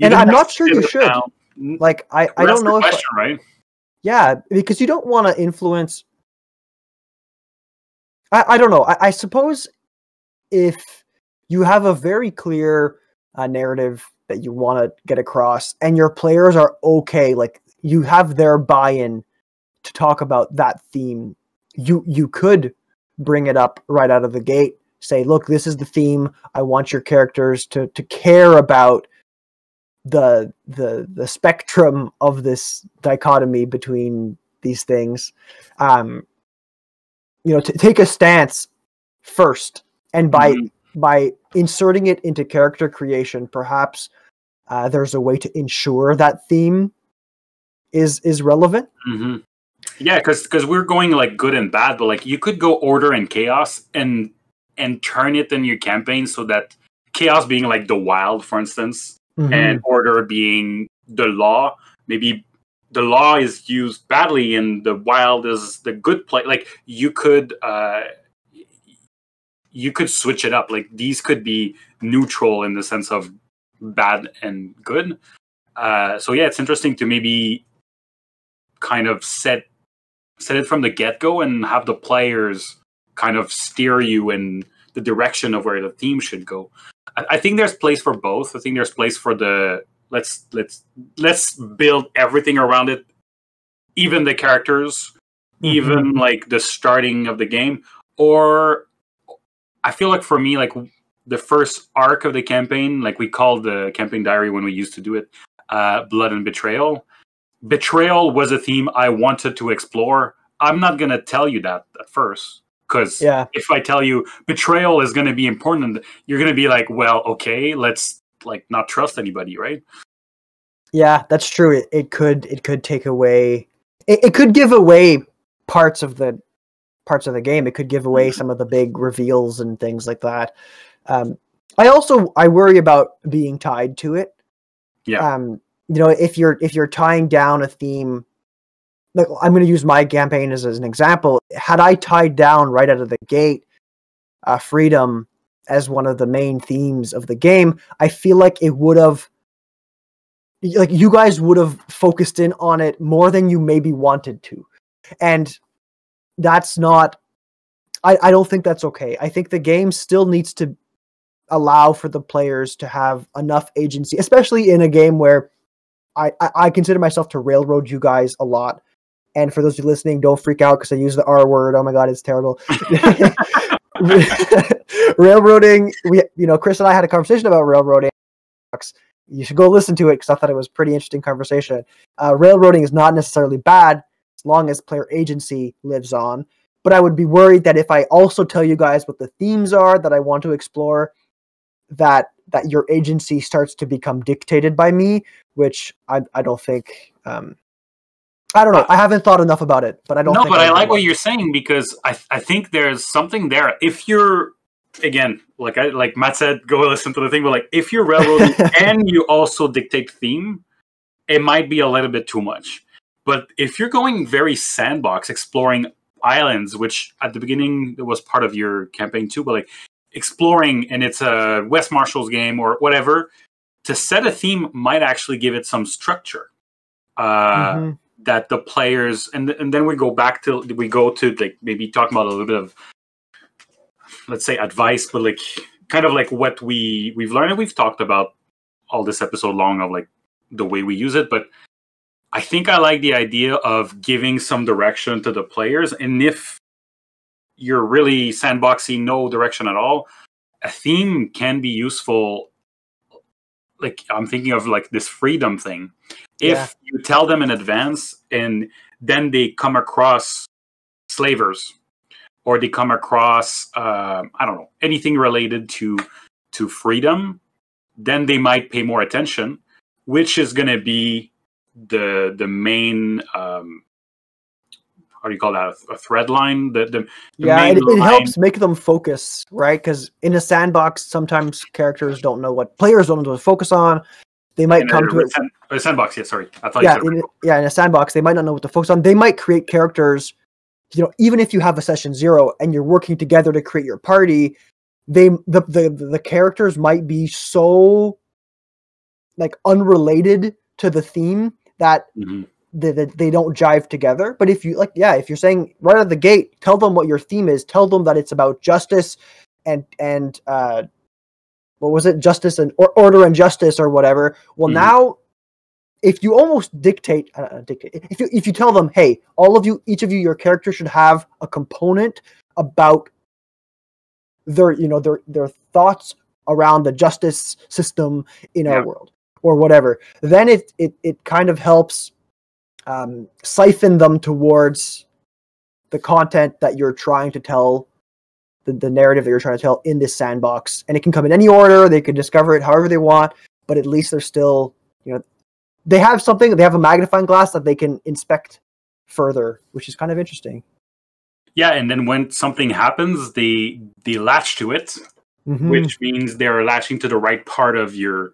Speaker 2: And I'm not sure you should. Like I I don't know
Speaker 1: the
Speaker 2: if
Speaker 1: question, right?
Speaker 2: Yeah, because you don't want to influence. I, I don't know. I, I suppose if you have a very clear uh, narrative that you want to get across, and your players are okay, like you have their buy-in to talk about that theme, you you could bring it up right out of the gate. Say, look, this is the theme. I want your characters to to care about the the the spectrum of this dichotomy between these things um you know to take a stance first and by
Speaker 1: Mhm.
Speaker 2: by inserting it into character creation perhaps uh, there's a way to ensure that theme is is relevant
Speaker 1: hmm Yeah, because because we're going like good and bad, but like you could go order and chaos and and turn it in your campaign so that chaos being like the wild, for instance, and order being the law. Maybe the law is used badly and the wild is the good play. Like you could uh you could switch it up. Like these could be neutral in the sense of bad and good. Uh so yeah, it's interesting to maybe kind of set set it from the get go and have the players kind of steer you in the direction of where the team should go. I, I think there's place for both. I think there's place for the let's let's let's build everything around it, even the characters, even like the starting of the game. Or I feel like for me, like the first arc of the campaign, like we called the campaign diary when we used to do it, uh, blood and betrayal betrayal was a theme I wanted to explore. I'm not gonna tell you that at first because
Speaker 2: yeah
Speaker 1: if I tell you betrayal is gonna be important, you're gonna be like, well, okay, let's like not trust anybody, right?
Speaker 2: yeah that's true it, it could it could take away it, it could give away parts of the parts of the game it could give away
Speaker 1: Mhm.
Speaker 2: some of the big reveals and things like that um i also i worry about being tied to it
Speaker 1: Yeah.
Speaker 2: um you know if you're if you're tying down a theme like i'm going to use my campaign as, as an example had i tied down right out of the gate uh, freedom as one of the main themes of the game i feel like it would have like you guys would have focused in on it more than you maybe wanted to and that's not I, I don't think that's okay. I think the game still needs to allow for the players to have enough agency especially in a game where i i, I consider myself to railroad you guys a lot. And for those of you listening don't freak out because i use the r word. Oh my god it's terrible. Railroading we you know chris and i had a conversation about railroading. You should go listen to it because i thought it was a pretty interesting conversation. Uh, railroading is not necessarily bad as long as player agency lives on but i would be worried that if i also tell you guys what the themes are that i want to explore that that your agency starts to become dictated by me which i, I don't think um, i don't know i haven't thought enough about it but i don't
Speaker 1: no, but I
Speaker 2: would
Speaker 1: like what you're saying because I I think there's something there. If you're again, like I like Matt said, go listen to the thing. But like, if you're railroading and you also dictate theme, it might be a little bit too much. But if you're going very sandbox, exploring islands, which at the beginning it was part of your campaign too, but like exploring and it's a West Marches game or whatever, to set a theme might actually give it some structure. Uh, mm-hmm. That the players and and then we go back to we go to like maybe talking about a little bit of let's say advice, but like kind of like what we we've learned and we've talked about all this episode long of like the way we use it, but I think I like the idea of giving some direction to the players. And if you're really sandboxy, no direction at all, a theme can be useful. Like I'm thinking of like this freedom thing. If yeah. you tell them in advance and then they come across slavers or they come across uh, I don't know anything related to to freedom, then they might pay more attention, which is going to be the the main um, how do you call that? A thread line? The, the, the
Speaker 2: yeah it, it helps make them focus right? Because in a sandbox sometimes characters don't know what players don't know what to focus on. They might in come a, to
Speaker 1: it sand, a sandbox yeah sorry.
Speaker 2: I thought yeah, in, yeah in a sandbox they might not know what to focus on. They might create characters you know even if you have a session zero and you're working together to create your party they the the, the characters might be so like unrelated to the theme that mm-hmm. they, they, they don't jive together but if you like yeah if you're saying right out of the gate tell them what your theme is tell them that it's about justice and and uh what was it justice and or, order and justice or whatever well mm-hmm. now if you almost dictate, uh, dictate if you if you tell them, hey, all of you, each of you, your character should have a component about their you know their their thoughts around the justice system in yeah. our world or whatever then it it, it kind of helps um, siphon them towards the content that you're trying to tell the, the narrative that you're trying to tell in this sandbox and it can come in any order they can discover it however they want but at least they're still you know they have something. They have a magnifying glass that they can inspect further, which is kind of interesting.
Speaker 1: Yeah, and then when something happens, they they latch to it, mm-hmm. which means they're latching to the right part of your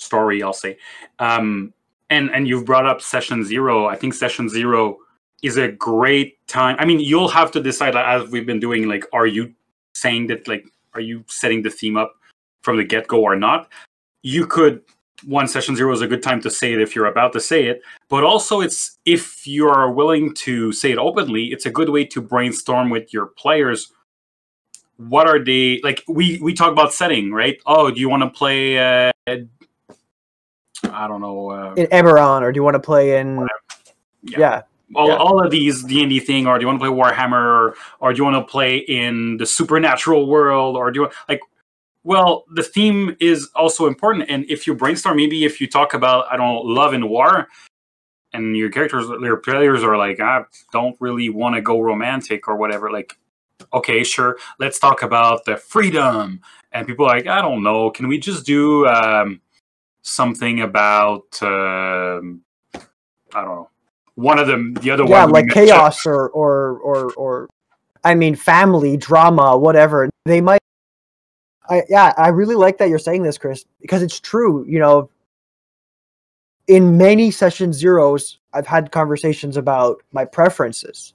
Speaker 1: story. I'll say, um, and and you've brought up session zero. I think session zero is a great time. I mean, you'll have to decide as we've been doing. Like, are you saying that? Like, are you setting the theme up from the get go or not? You could one session zero is a good time to say it if you're about to say it but also it's if you're willing to say it openly it's a good way to brainstorm with your players what are they like we we talk about setting right oh do you want to play uh i don't know uh,
Speaker 2: in eberron or do you want to play in yeah, yeah.
Speaker 1: All,
Speaker 2: yeah.
Speaker 1: all of these d&d thing or do you want to play warhammer or, or do you want to play in the supernatural world or do you like well, the theme is also important, and if you brainstorm, maybe if you talk about I don't know, love and war, and your characters, your players are like, I don't really want to go romantic or whatever. Like, okay, sure, let's talk about the freedom, and people are like, I don't know, can we just do um, something about um, I don't know, one of them, the other one.
Speaker 2: yeah,
Speaker 1: one,
Speaker 2: like chaos or or or or I mean, family drama, whatever. They might I yeah, I really like that you're saying this, Chris, because it's true. You know, in many session zeros, I've had conversations about my preferences.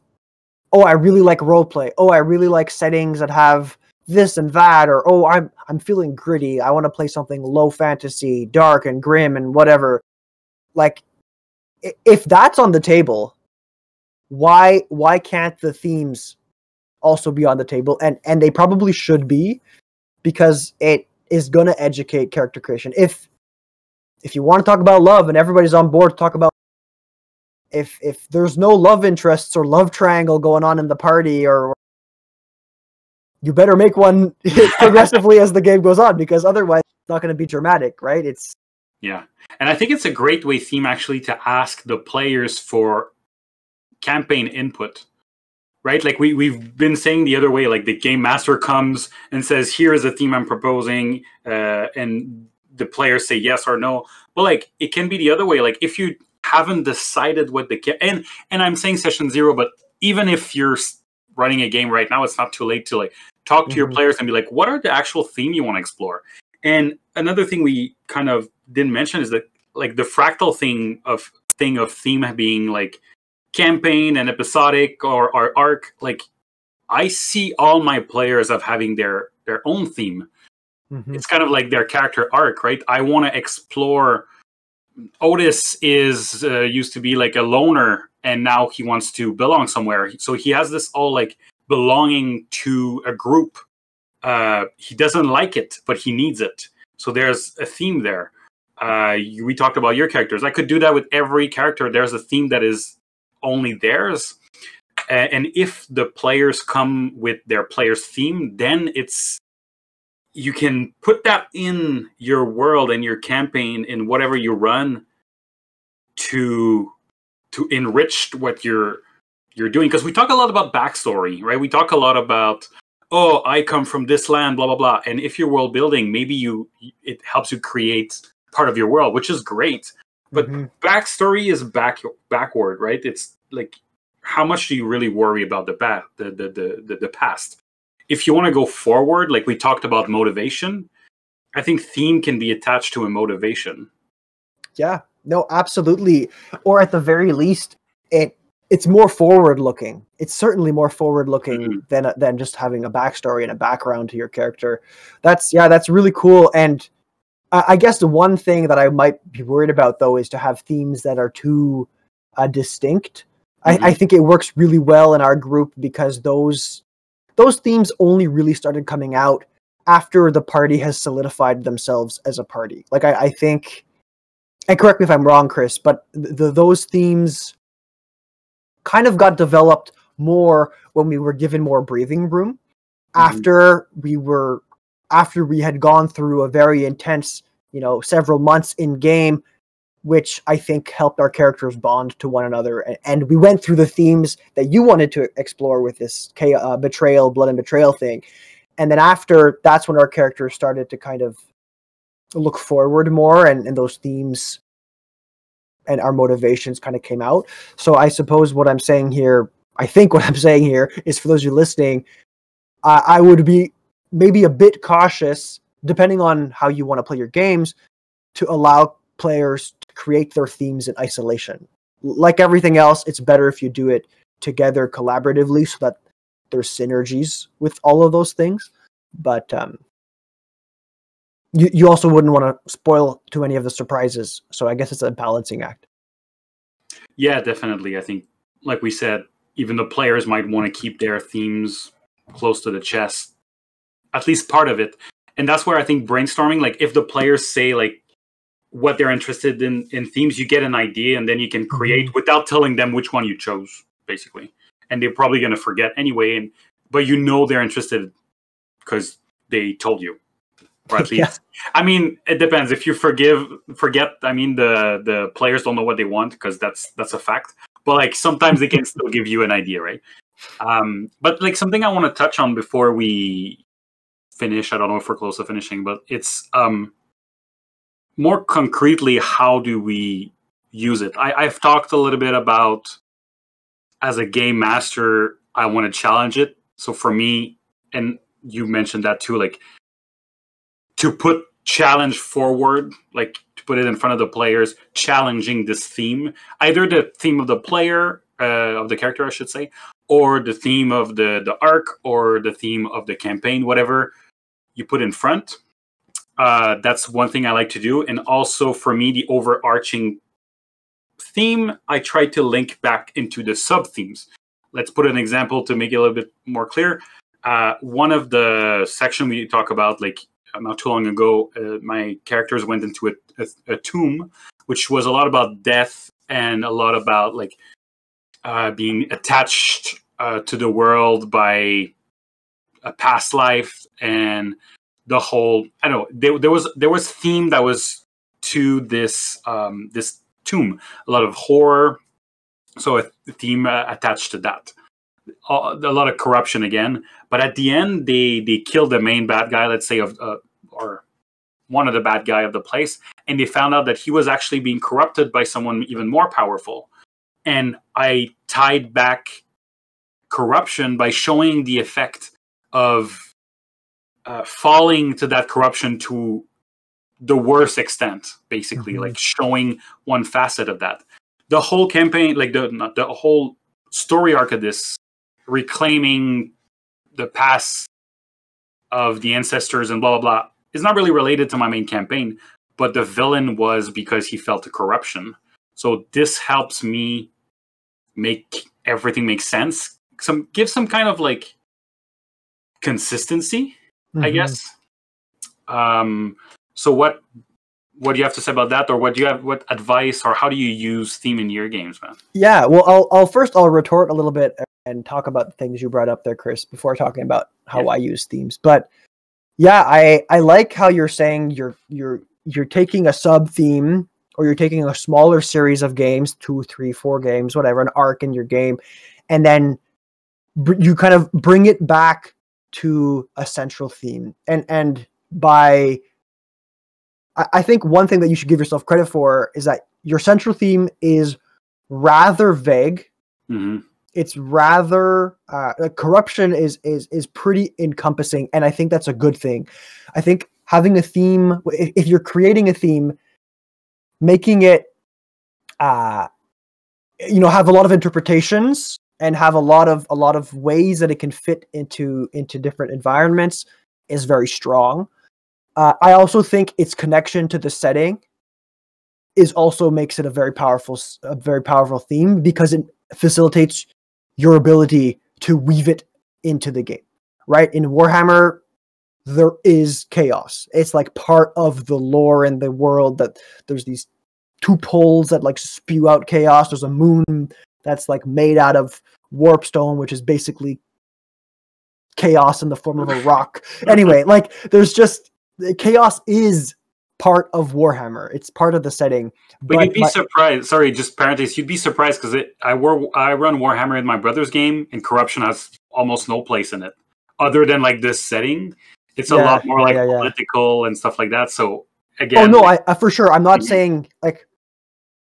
Speaker 2: Oh, I really like role play. Oh, I really like settings that have this and that, or oh, I'm I'm feeling gritty. I want to play something low fantasy, dark and grim and whatever. Like, if that's on the table, why why can't the themes also be on the table? And and they probably should be because it is going to educate character creation. If if you want to talk about love and everybody's on board to talk about if if there's no love interests or love triangle going on in the party or you better make one progressively as the game goes on because otherwise it's not going to be dramatic, right? It's
Speaker 1: yeah. And I think it's a great way theme actually to ask the players for campaign input right? Like we we've been saying the other way. Like the game master comes and says, "Here is a theme I'm proposing," uh, and the players say yes or no. But like it can be the other way. Like if you haven't decided what the and and I'm saying session zero, but even if you're running a game right now, it's not too late to like talk to mm-hmm. your players and be like, what are the actual theme you want to explore? And another thing we kind of didn't mention is that like the fractal thing of thing of theme being like campaign and episodic or, or arc, like I see all my players of having their their own theme.
Speaker 2: Mhm.
Speaker 1: It's kind of like their character arc, right? I want to explore. Otis is uh, used to be like a loner, and now he wants to belong somewhere. So he has this all like belonging to a group. Uh, he doesn't like it, but he needs it. So there's a theme there. Uh, you- we talked about your characters. I could do that with every character. There's a theme that is only theirs. A- and if the players come with their player's theme, then it's you can put that in your world and your campaign in whatever you run to to enrich what you're you're doing because we talk a lot about backstory right? We talk a lot about oh i come from this land blah blah blah. And if you're world building maybe you it helps you create part of your world which is great. But
Speaker 2: Mhm.
Speaker 1: backstory is back backward right? It's like how much do you really worry about the back the the the, the, the past? If you want to go forward like we talked about motivation i think theme can be attached to a motivation.
Speaker 2: Yeah, no, absolutely. Or at the very least, it it's more forward looking. It's certainly more forward looking
Speaker 1: Mhm.
Speaker 2: than than just having a backstory and a background to your character. That's yeah, that's really cool. And I, I guess the one thing that I might be worried about though is to have themes that are too uh, distinct. I, I think it works really well in our group because those those themes only really started coming out after the party has solidified themselves as a party. Like I, I think and correct me if I'm wrong, Chris, but the, those themes kind of got developed more when we were given more breathing room. After we were after we had gone through a very intense, you know, several months in game, which I think helped our characters bond to one another, and, and we went through the themes that you wanted to explore with this uh, betrayal, blood and betrayal thing, and then after that's when our characters started to kind of look forward more and, and those themes and our motivations kind of came out. So I suppose what I'm saying here, I think what I'm saying here is for those of you listening, uh, I would be maybe a bit cautious, depending on how you want to play your games, to allow players to create their themes in isolation. Like everything else, it's better if you do it together collaboratively so that there's synergies with all of those things. But um, you, you also wouldn't want to spoil too many of the surprises. So I guess it's a balancing act.
Speaker 1: Yeah, definitely. I think, like we said, even the players might want to keep their themes close to the chest, at least part of it. And that's where I think brainstorming, like if the players say like what they're interested in in themes, you get an idea and then you can mm-hmm. create without telling them which one you chose, basically. And they're probably gonna forget anyway. And but you know they're interested because they told you, or at
Speaker 2: Yeah.
Speaker 1: I mean, it depends. If you forgive, forget. I mean, the the players don't know what they want because that's that's a fact. But like sometimes they can still give you an idea, right? Um, but like something I want to touch on before we finish. I don't know if we're close to finishing, but it's um more concretely how do we use it? I, I've talked a little bit about as a game master, I want to challenge it. So for me, and you mentioned that too, like to put challenge forward, like to put it in front of the players, challenging this theme, either the theme of the player, uh, of the character, I should say, or the theme of the the arc, or the theme of the campaign, whatever you put in front. Uh, that's one thing I like to do, and also for me, the overarching theme, I try to link back into the sub themes. Let's put an example to make it a little bit more clear. Uh, one of the section we talk about, like not too long ago, uh, my characters went into a, a, a tomb, which was a lot about death and a lot about like uh, being attached uh, to the world by a past life and the whole. I don't know. There, there was there was theme that was to this um, this tomb. A lot of horror, so a theme uh, attached to that. Uh, a lot of corruption again, but at the end they they kill the main bad guy. Let's say of uh, one of the bad guy of the place, and they found out that he was actually being corrupted by someone even more powerful. And I tied back corruption by showing the effect of uh, falling to that corruption to the worst extent, basically,
Speaker 2: Mhm.
Speaker 1: like showing one facet of that. The whole campaign, like the not- the whole story arc of this, reclaiming the past of the ancestors and blah blah blah, is not really related to my main campaign. But the villain was because he felt the corruption. So this helps me make everything make sense. Some give some kind of like consistency I
Speaker 2: Mhm.
Speaker 1: guess. Um, so what what do you have to say about that, or what do you have? What advice, or how do you use theme in your games, man?
Speaker 2: Yeah, well, I'll, I'll first I'll retort a little bit and talk about the things you brought up there, Chris, before talking about how
Speaker 1: Yeah.
Speaker 2: I use themes. But yeah, I I like how you're saying you're you're you're taking a sub theme or you're taking a smaller series of games, two, three, four games, whatever, an arc in your game, and then br- you kind of bring it back to a central theme. And and by I, think one thing that you should give yourself credit for is that your central theme is rather vague
Speaker 1: hmm
Speaker 2: it's rather uh, corruption is is is pretty encompassing and i think that's a good thing. I think having a theme if, you're creating a theme making it uh you know have a lot of interpretations and have a lot of a lot of ways that it can fit into into different environments is very strong. Uh, i also think its connection to the setting is also makes it a very powerful a very powerful theme because it facilitates your ability to weave it into the game right? In warhammer there is chaos. It's like part of the lore and the world that there's these two poles that like spew out chaos. There's a moon that's like made out of warpstone which is basically chaos in the form of a rock. Anyway like there's just chaos is part of warhammer it's part of the setting
Speaker 1: But, you'd be
Speaker 2: my-
Speaker 1: surprised. Sorry, just parentheses. You'd be surprised because I wor- I run Warhammer in my brother's game, and corruption has almost no place in it, other than like this setting. It's a lot more like
Speaker 2: yeah, yeah.
Speaker 1: political and stuff like that. So again,
Speaker 2: oh no, I, I for sure. I'm not
Speaker 1: Mhm.
Speaker 2: saying like,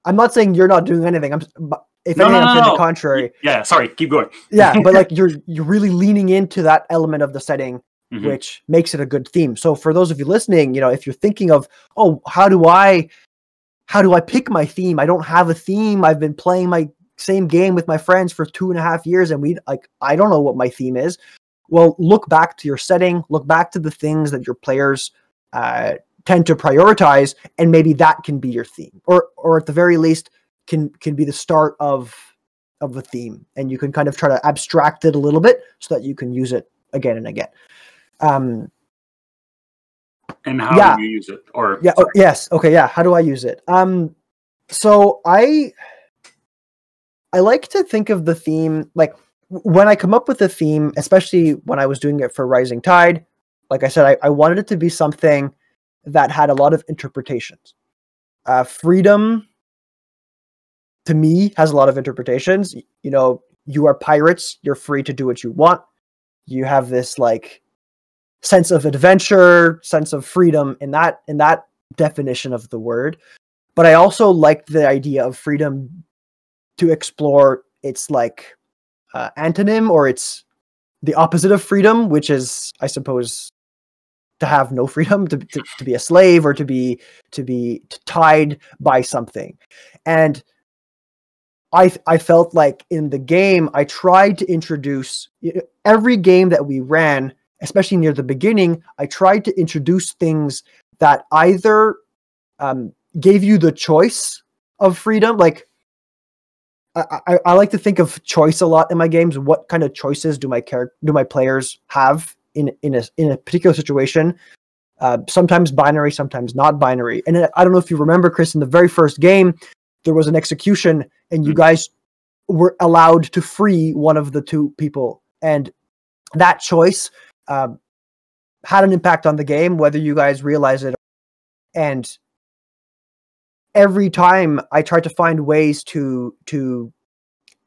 Speaker 2: I'm not saying you're not doing anything. I'm, but if
Speaker 1: No,
Speaker 2: anything,
Speaker 1: no, no, no.
Speaker 2: the contrary.
Speaker 1: yeah. Sorry, keep going.
Speaker 2: Yeah, but like you're you're really leaning into that element of the setting,
Speaker 1: Mhm.
Speaker 2: which makes it a good theme. So for those of you listening, you know, if you're thinking of, oh, how do I, how do I pick my theme? I don't have a theme. I've been playing my same game with my friends for two and a half years, and we like I don't know what my theme is. Well, look back to your setting. Look back to the things that your players uh, tend to prioritize, and maybe that can be your theme, or or at the very least can can be the start of of the theme, and you can kind of try to abstract it a little bit so that you can use it again and again. Um,
Speaker 1: And how
Speaker 2: Yeah.
Speaker 1: do you use it? Or
Speaker 2: yeah. oh, yes. Okay. Yeah. How do I use it? Um. So I I like to think of the theme like when I come up with a theme, especially when I was doing it for Rising Tide. Like I said, I, I wanted it to be something that had a lot of interpretations. Uh, freedom to me has a lot of interpretations. You know, you are pirates. You're free to do what you want. You have this like sense of adventure, sense of freedom in that in that definition of the word. But I also liked the idea of freedom to explore its like uh, antonym or its the opposite of freedom, which is, I suppose, to have no freedom, to, to, to be a slave or to be to be tied by something. And I I felt like in the game I tried to introduce every game that we ran, especially near the beginning. I tried to introduce things that either um, gave you the choice of freedom, like I, I, I like to think of choice a lot in my games. What kind of choices do my character do my players have in in a in a particular situation? Uh, sometimes binary, sometimes not binary. And I don't know if you remember, Chris, in the very first game, there was an execution, and you
Speaker 1: Mhm.
Speaker 2: guys were allowed to free one of the two people, and that choice um, had an impact on the game, whether you guys realize it. And every time I try to find ways to to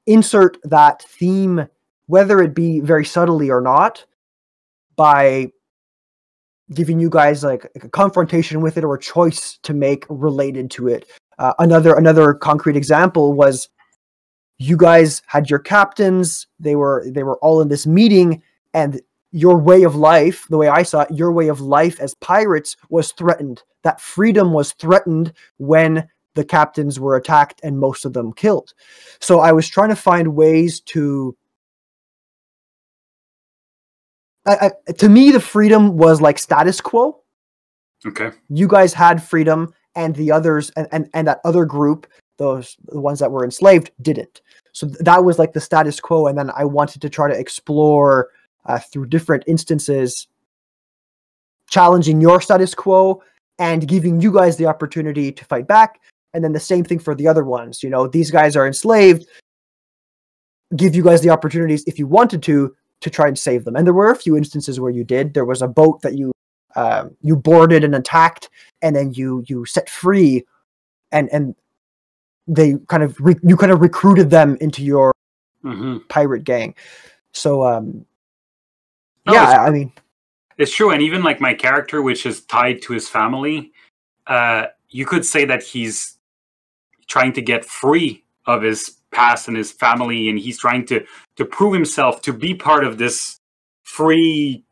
Speaker 2: insert that theme, whether it be very subtly or not, by giving you guys like a confrontation with it or a choice to make related to it. Uh, another another concrete example was you guys had your captains. They were they were all in this meeting, and your way of life, the way I saw it, your way of life as pirates was threatened. That freedom was threatened when the captains were attacked and most of them killed. So I was trying to find ways to. I, I, to me, the freedom was like status quo.
Speaker 1: Okay.
Speaker 2: You guys had freedom, and the others, and, and, and that other group, those the ones that were enslaved, didn't. So th- that was like the status quo, and then I wanted to try to explore uh, through different instances, challenging your status quo and giving you guys the opportunity to fight back. And then the same thing for the other ones. You know, these guys are enslaved. Give you guys the opportunities if you wanted to to try and save them. And there were a few instances where you did. There was a boat that you um, you boarded and attacked, and then you you set free, and and they kind of re- you kind of recruited them into your
Speaker 1: hmm
Speaker 2: pirate gang. So um,
Speaker 1: No,
Speaker 2: yeah, I mean,
Speaker 1: It's true, and even like my character, which is tied to his family, uh, you could say that he's trying to get free of his past and his family, and he's trying to to prove himself to be part of this free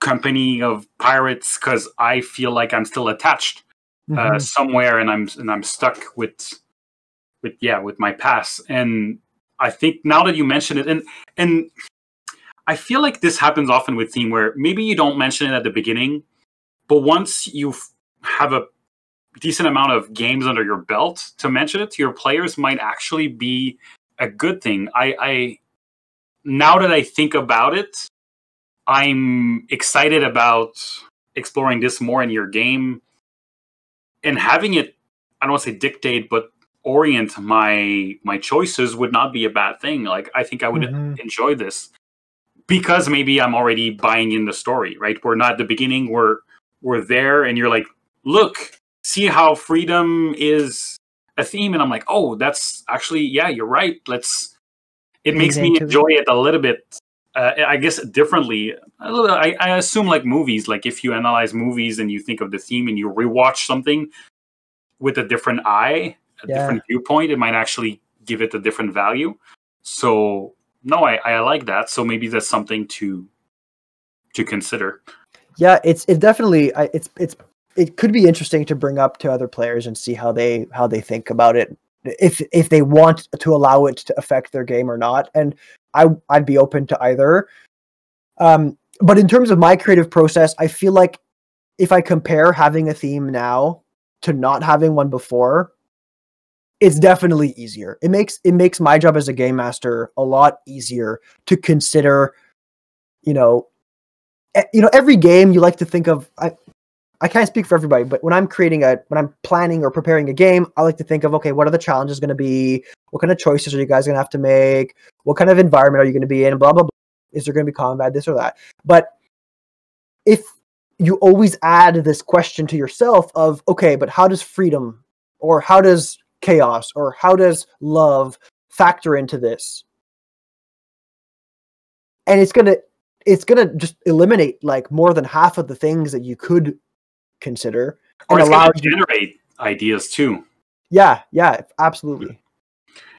Speaker 1: company of pirates. Because I feel like I'm still attached uh,
Speaker 2: mhm.
Speaker 1: somewhere, and I'm and I'm stuck with with yeah with my past. And I think now that you mention it, and and I feel like this happens often with theme where maybe you don't mention it at the beginning, but once you have a decent amount of games under your belt to mention it to your players might actually be a good thing. I, I now that I think about it, I'm excited about exploring this more in your game and having it I don't want to say dictate, but orient my my choices would not be a bad thing. Like I think I would
Speaker 2: Mhm.
Speaker 1: enjoy this because maybe I'm already buying in the story, right? We're not at the beginning, we're we're there and you're like, look, see how freedom is a theme, and I'm like, oh, that's actually yeah, you're right. Let's it makes me enjoy it a little bit uh, I guess differently. A little, I, I assume like movies, like if you analyze movies and you think of the theme and you rewatch something with a different eye, a
Speaker 2: Yeah.
Speaker 1: different viewpoint, it might actually give it a different value. So no, I, I like that. So maybe that's something to to consider.
Speaker 2: yeah, it's it definitely it's it's it could be interesting to bring up to other players and see how they how they think about it if if they want to allow it to affect their game or not and i i'd be open to either um but in terms of my creative process i feel like if i compare having a theme now to not having one before it's definitely easier it makes it makes my job as a game master a lot easier to consider you know you know every game you like to think of i I can't speak for everybody, but when I'm creating a when I'm planning or preparing a game, I like to think of okay, what are the challenges going to be? What kind of choices are you guys going to have to make? What kind of environment are you going to be in? Blah blah blah. Is there going to be combat? This or that? But if you always add this question to yourself of okay, but how does freedom or how does chaos or how does love factor into this? And it's gonna it's gonna just eliminate like more than half of the things that you could consider
Speaker 1: Or
Speaker 2: and
Speaker 1: it's
Speaker 2: allow
Speaker 1: going to
Speaker 2: you
Speaker 1: generate ideas too.
Speaker 2: yeah yeah absolutely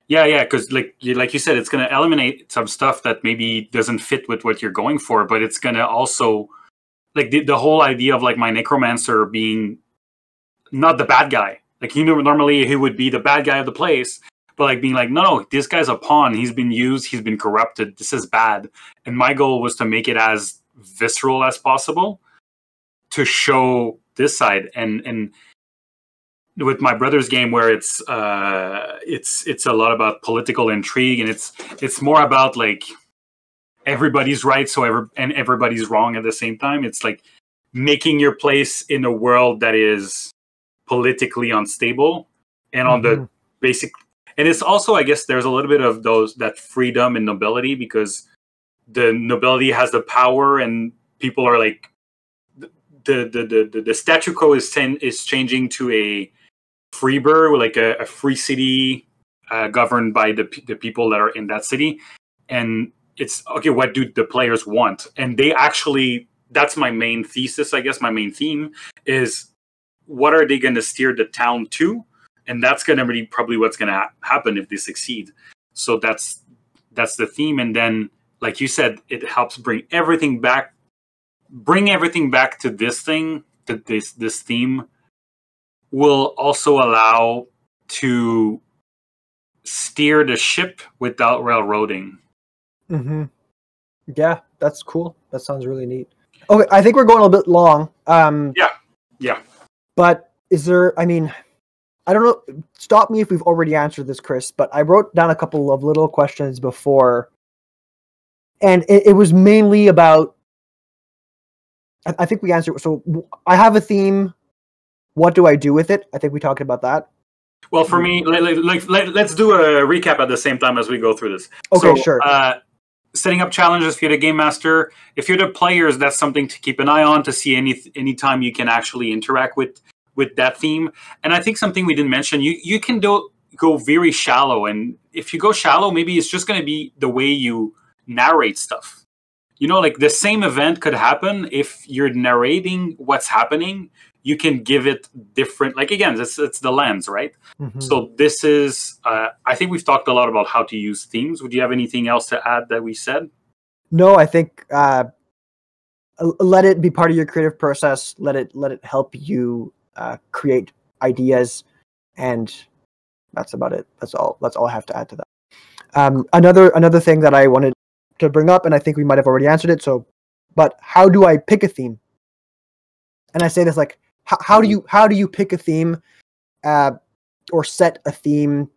Speaker 1: Yeah, yeah, because like you like you said, it's going to eliminate some stuff that maybe doesn't fit with what you're going for, but it's going to also like the, the whole idea of like my necromancer being not the bad guy. Like you know, normally he would be the bad guy of the place, but like being like, no, no, this guy's a pawn. He's been used. He's been corrupted. This is bad. And my goal was to make it as visceral as possible to show this side and and with my brother's game where it's uh it's it's a lot about political intrigue and it's it's more about like everybody's right so ever and everybody's wrong at the same time it's like making your place in a world that is politically unstable and on the
Speaker 2: Mhm.
Speaker 1: basic and it's also i guess there's a little bit of those that freedom and nobility because the nobility has the power and people are like the the the the, the statu quo is ten, is changing to a freeber like a, a free city uh, governed by the the people that are in that city. And it's okay what do the players want? And they actually that's my main thesis i guess. My main theme is what are they going to steer the town to and that's going to be probably what's going to ha- happen if they succeed so that's that's the theme and then like you said, it helps bring everything back, bring everything back to this thing, to this this theme, will also allow to steer the ship without railroading.
Speaker 2: Mm-hmm. Yeah, that's cool. That sounds really neat. Okay, I think we're going a little bit long. Um,
Speaker 1: Yeah, yeah.
Speaker 2: But is there? I mean, I don't know. Stop me if we've already answered this, Chris. But I wrote down a couple of little questions before, and it, it was mainly about. I, I think we answered. So I have a theme. What do I do with it? I think we talked about that.
Speaker 1: Well, for me, let, let, let, let's do a recap at the same time as we go through this.
Speaker 2: Okay,
Speaker 1: So,
Speaker 2: sure.
Speaker 1: Uh, setting up challenges if you're the game master. If you're the players, that's something to keep an eye on to see any any time you can actually interact with with that theme. And I think something we didn't mention, you you can do go very shallow, and if you go shallow, maybe it's just going to be the way you narrate stuff. You know, like the same event could happen if you're narrating what's happening. You can give it different. Like again, it's it's the lens, right?
Speaker 2: Mhm.
Speaker 1: So this is, uh, I think we've talked a lot about how to use themes. Would you have anything else to add that we said?
Speaker 2: No, I think uh, let it be part of your creative process. Let it let it help you uh, create ideas, and that's about it. That's all. That's all I have to add to that. Um, another another thing that I wanted to bring up, and I think we might have already answered it. So, but how do I pick a theme? And I say this like, how, how do you how do you pick a theme, uh, or set a theme,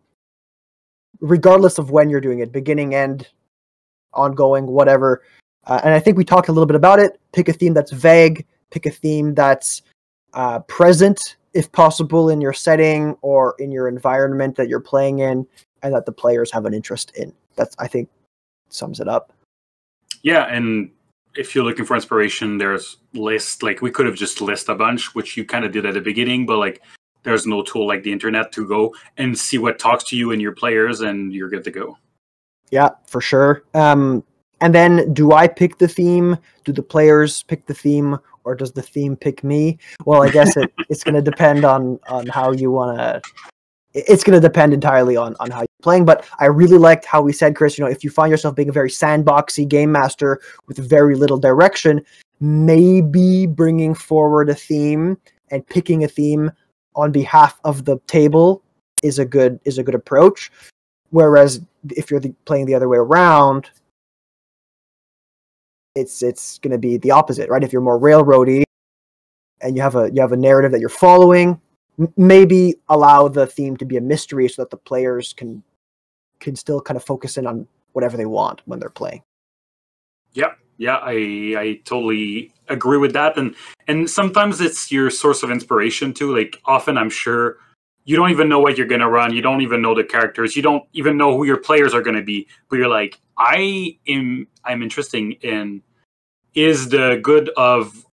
Speaker 2: regardless of when you're doing it, beginning, end, ongoing, whatever. Uh, and I think we talked a little bit about it. Pick a theme that's vague. Pick a theme that's uh, present, if possible, in your setting or in your environment that you're playing in, and that the players have an interest in. That's I think sums it up.
Speaker 1: Yeah, and if you're looking for inspiration, there's list. Like we could have just list a bunch, which you kind of did at the beginning, but like there's no tool like the internet to go and see what talks to you and your players, and you're good to go.
Speaker 2: Yeah, for sure. Um, and then, do I pick the theme? Do the players pick the theme, or does the theme pick me? Well, I guess it, it's going to depend on on how you want to. It's going to depend entirely on on how you're playing. But I really liked how we said, Chris. You know, if you find yourself being a very sandboxy game master with very little direction, maybe bringing forward a theme and picking a theme on behalf of the table is a good is a good approach. Whereas if you're the, playing the other way around, it's it's going to be the opposite, right? If you're more railroady and you have a you have a narrative that you're following, maybe allow the theme to be a mystery so that the players can can still kind of focus in on whatever they want when they're playing.
Speaker 1: Yeah, yeah, I I totally agree with that, and and sometimes it's your source of inspiration too. Like often, I'm sure you don't even know what you're gonna run. You don't even know the characters. You don't even know who your players are gonna be. But you're like, I am I'm interested in is the good of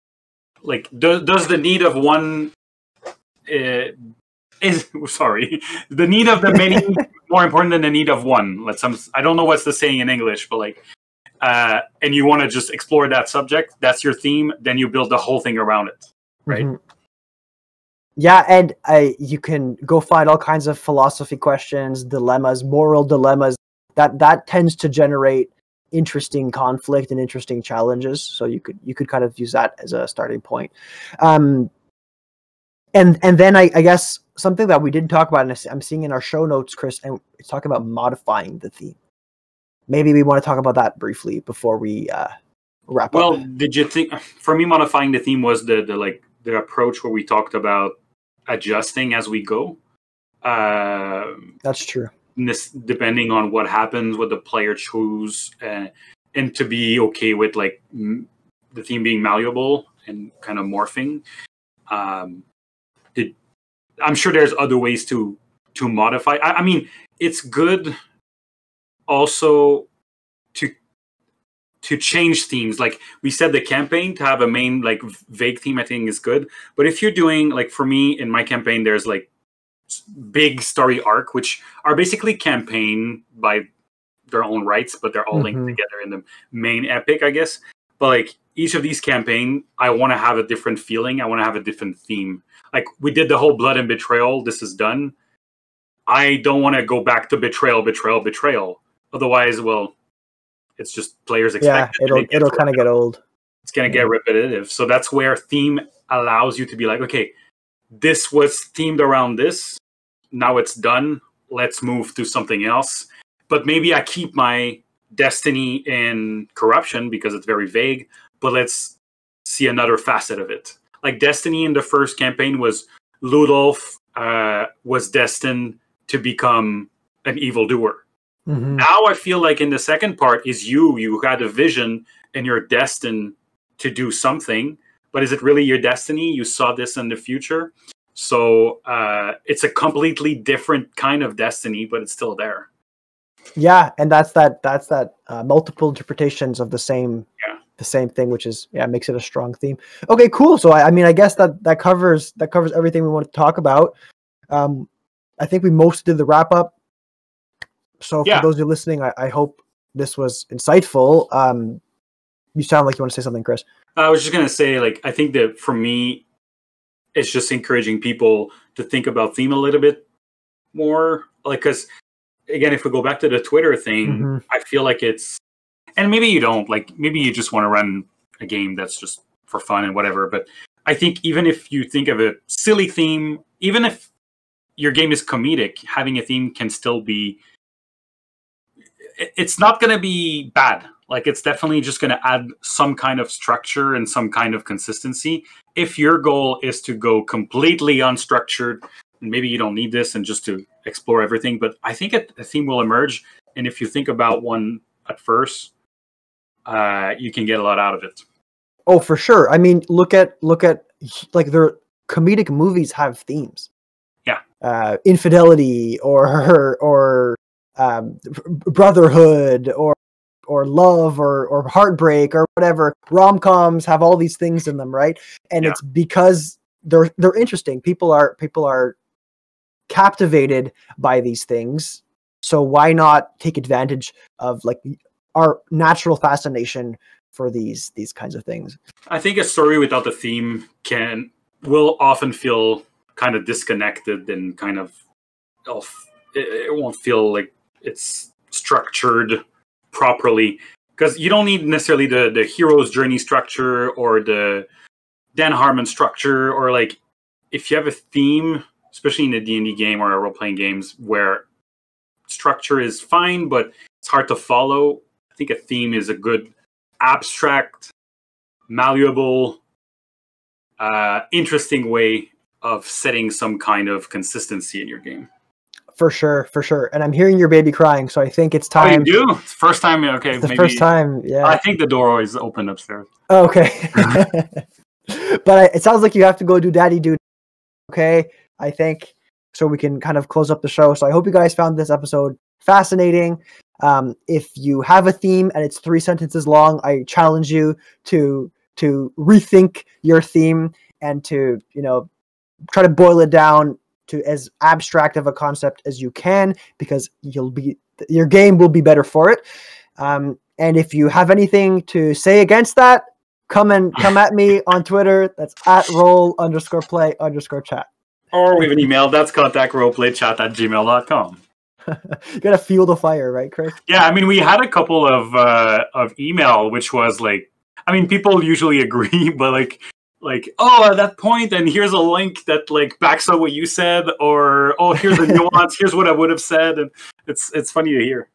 Speaker 1: like do, does the need of one uh, is sorry the need of the many more important than the need of one. Let's some I don't know what's the saying in English, but like uh, and you want to just explore that subject, that's your theme, then you build the whole thing around it. Right.
Speaker 2: Mhm. Yeah, and I you can go find all kinds of philosophy questions, dilemmas, moral dilemmas. That that tends to generate interesting conflict and interesting challenges. So you could you could kind of use that as a starting point. Um, and and then I, I guess something that we didn't talk about, and I'm seeing in our show notes, Chris, and it's talking about modifying the theme. Maybe we want to talk about that briefly before we uh, wrap
Speaker 1: Well,
Speaker 2: up.
Speaker 1: Well, did you think for me modifying the theme was the the like the approach where we talked about adjusting as we go. Uh,
Speaker 2: That's true.
Speaker 1: this depending on what happens, what the player choose, uh, and to be okay with like m- the theme being malleable and kind of morphing. Um, did I'm sure there's other ways to to modify. I, I mean, it's good also to to change themes. Like we said, the campaign to have a main like vague theme, I think is good. But if you're doing like for me in my campaign, there's like big story arc, which are basically campaign by their own rights, but they're all linked
Speaker 2: Mhm.
Speaker 1: together in the main epic, I guess. But like each of these campaign, I want to have a different feeling. I want to have a different theme. Like we did the whole blood and betrayal. This is done. I don't want to go back to betrayal, betrayal, betrayal. Otherwise, well, It's just players expect.
Speaker 2: Yeah, it'll it'll kind of get old.
Speaker 1: It's gonna get repetitive. So that's where theme allows you to be like, okay, this was themed around this. Now it's done. Let's move to something else. But maybe I keep my destiny in corruption because it's very vague. But let's see another facet of it. Like Destiny in the first campaign was Ludolf uh, was destined to become an evildoer.
Speaker 2: Mhm.
Speaker 1: Now I feel like in the second part is you. You had a vision and you're destined to do something. But is it really your destiny? You saw this in the future. So uh, it's a completely different kind of destiny, but it's still there.
Speaker 2: Yeah, and that's that that's that uh, multiple interpretations of the same
Speaker 1: Yeah.
Speaker 2: the same thing, which is yeah makes it a strong theme. Okay, cool. So I, I mean, I guess that that covers that covers everything we want to talk about. Um, I think we most did the wrap up. So
Speaker 1: Yeah.
Speaker 2: for those of you listening, I, I hope this was insightful. Um, you sound like you want to say something, Chris.
Speaker 1: I was just gonna say, like, I think that for me, it's just encouraging people to think about theme a little bit more. Like, because again, if we go back to the Twitter thing,
Speaker 2: Mhm.
Speaker 1: I feel like it's, and maybe you don't, like, maybe you just want to run a game that's just for fun and whatever. But I think even if you think of a silly theme, even if your game is comedic, having a theme can still be. It's not going to be bad. Like it's definitely just going to add some kind of structure and some kind of consistency. If your goal is to go completely unstructured, maybe you don't need this and just to explore everything. But I think a, theme will emerge, and if you think about one at first, uh, you can get a lot out of it.
Speaker 2: Oh, for sure. I mean, look at look at like their comedic movies have themes.
Speaker 1: Yeah.
Speaker 2: Uh, infidelity or or um, brotherhood or or love or or heartbreak or whatever. Rom coms have all these things in them, right? And
Speaker 1: Yeah.
Speaker 2: it's because they're they're interesting. People are people are captivated by these things. So why not take advantage of like our natural fascination for these these kinds of things?
Speaker 1: I think a story without a theme can will often feel kind of disconnected and kind of off. It, it won't feel like it's structured properly because you don't need necessarily the the hero's journey structure or the Dan Harmon structure or like if you have a theme, especially in a D and D game or a role playing games where structure is fine but it's hard to follow. I think a theme is a good abstract malleable, uh, interesting way of setting some kind of consistency in your game.
Speaker 2: For sure, for sure. And I'm hearing your baby crying, so I think it's time.
Speaker 1: Oh, you do? It's first time? Okay,
Speaker 2: It's the
Speaker 1: maybe.
Speaker 2: first time, Yeah.
Speaker 1: I think the door always opened upstairs.
Speaker 2: Okay. but I, it sounds like you have to go do daddy duty. Okay, I think so. We can kind of close up the show. So I hope you guys found this episode fascinating. Um, if you have a theme and it's three sentences long, I challenge you to to rethink your theme and to you know try to boil it down to as abstract of a concept as you can because you'll be your game will be better for it. Um, and if you have anything to say against that, come and come at me on Twitter. That's at roll underscore play underscore chat.
Speaker 1: Or we have an email that's contact roleplaychat at gmail.com.
Speaker 2: you gotta fuel the fire, right, Chris?
Speaker 1: Yeah, I mean, we had a couple of uh, of email, which was like, I mean, people usually agree, but like, like, oh, at that point, and here's a link that like backs up what you said, or oh, here's a nuance, here's what I would have said, and it's it's funny to hear.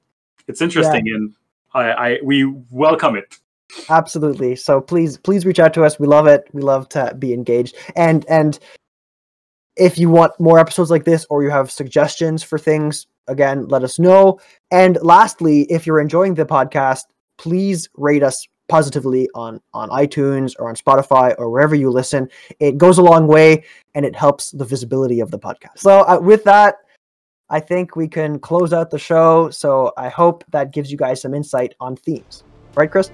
Speaker 1: It's interesting, and I, I we welcome it.
Speaker 2: Absolutely. So please, please reach out to us. We love it. We love to be engaged. And and if you want more episodes like this, or you have suggestions for things, again, let us know. And lastly, if you're enjoying the podcast, please rate us positively on on iTunes or on Spotify or wherever you listen. It goes a long way, and it helps the visibility of the podcast. So uh, with that. I think we can close out the show. So I hope that gives you guys some insight on themes. Right, Chris?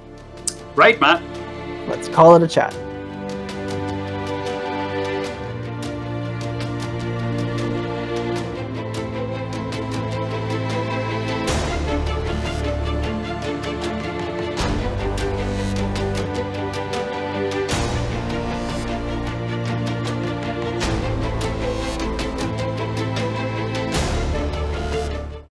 Speaker 1: Right, Matt?
Speaker 2: Let's call it a chat.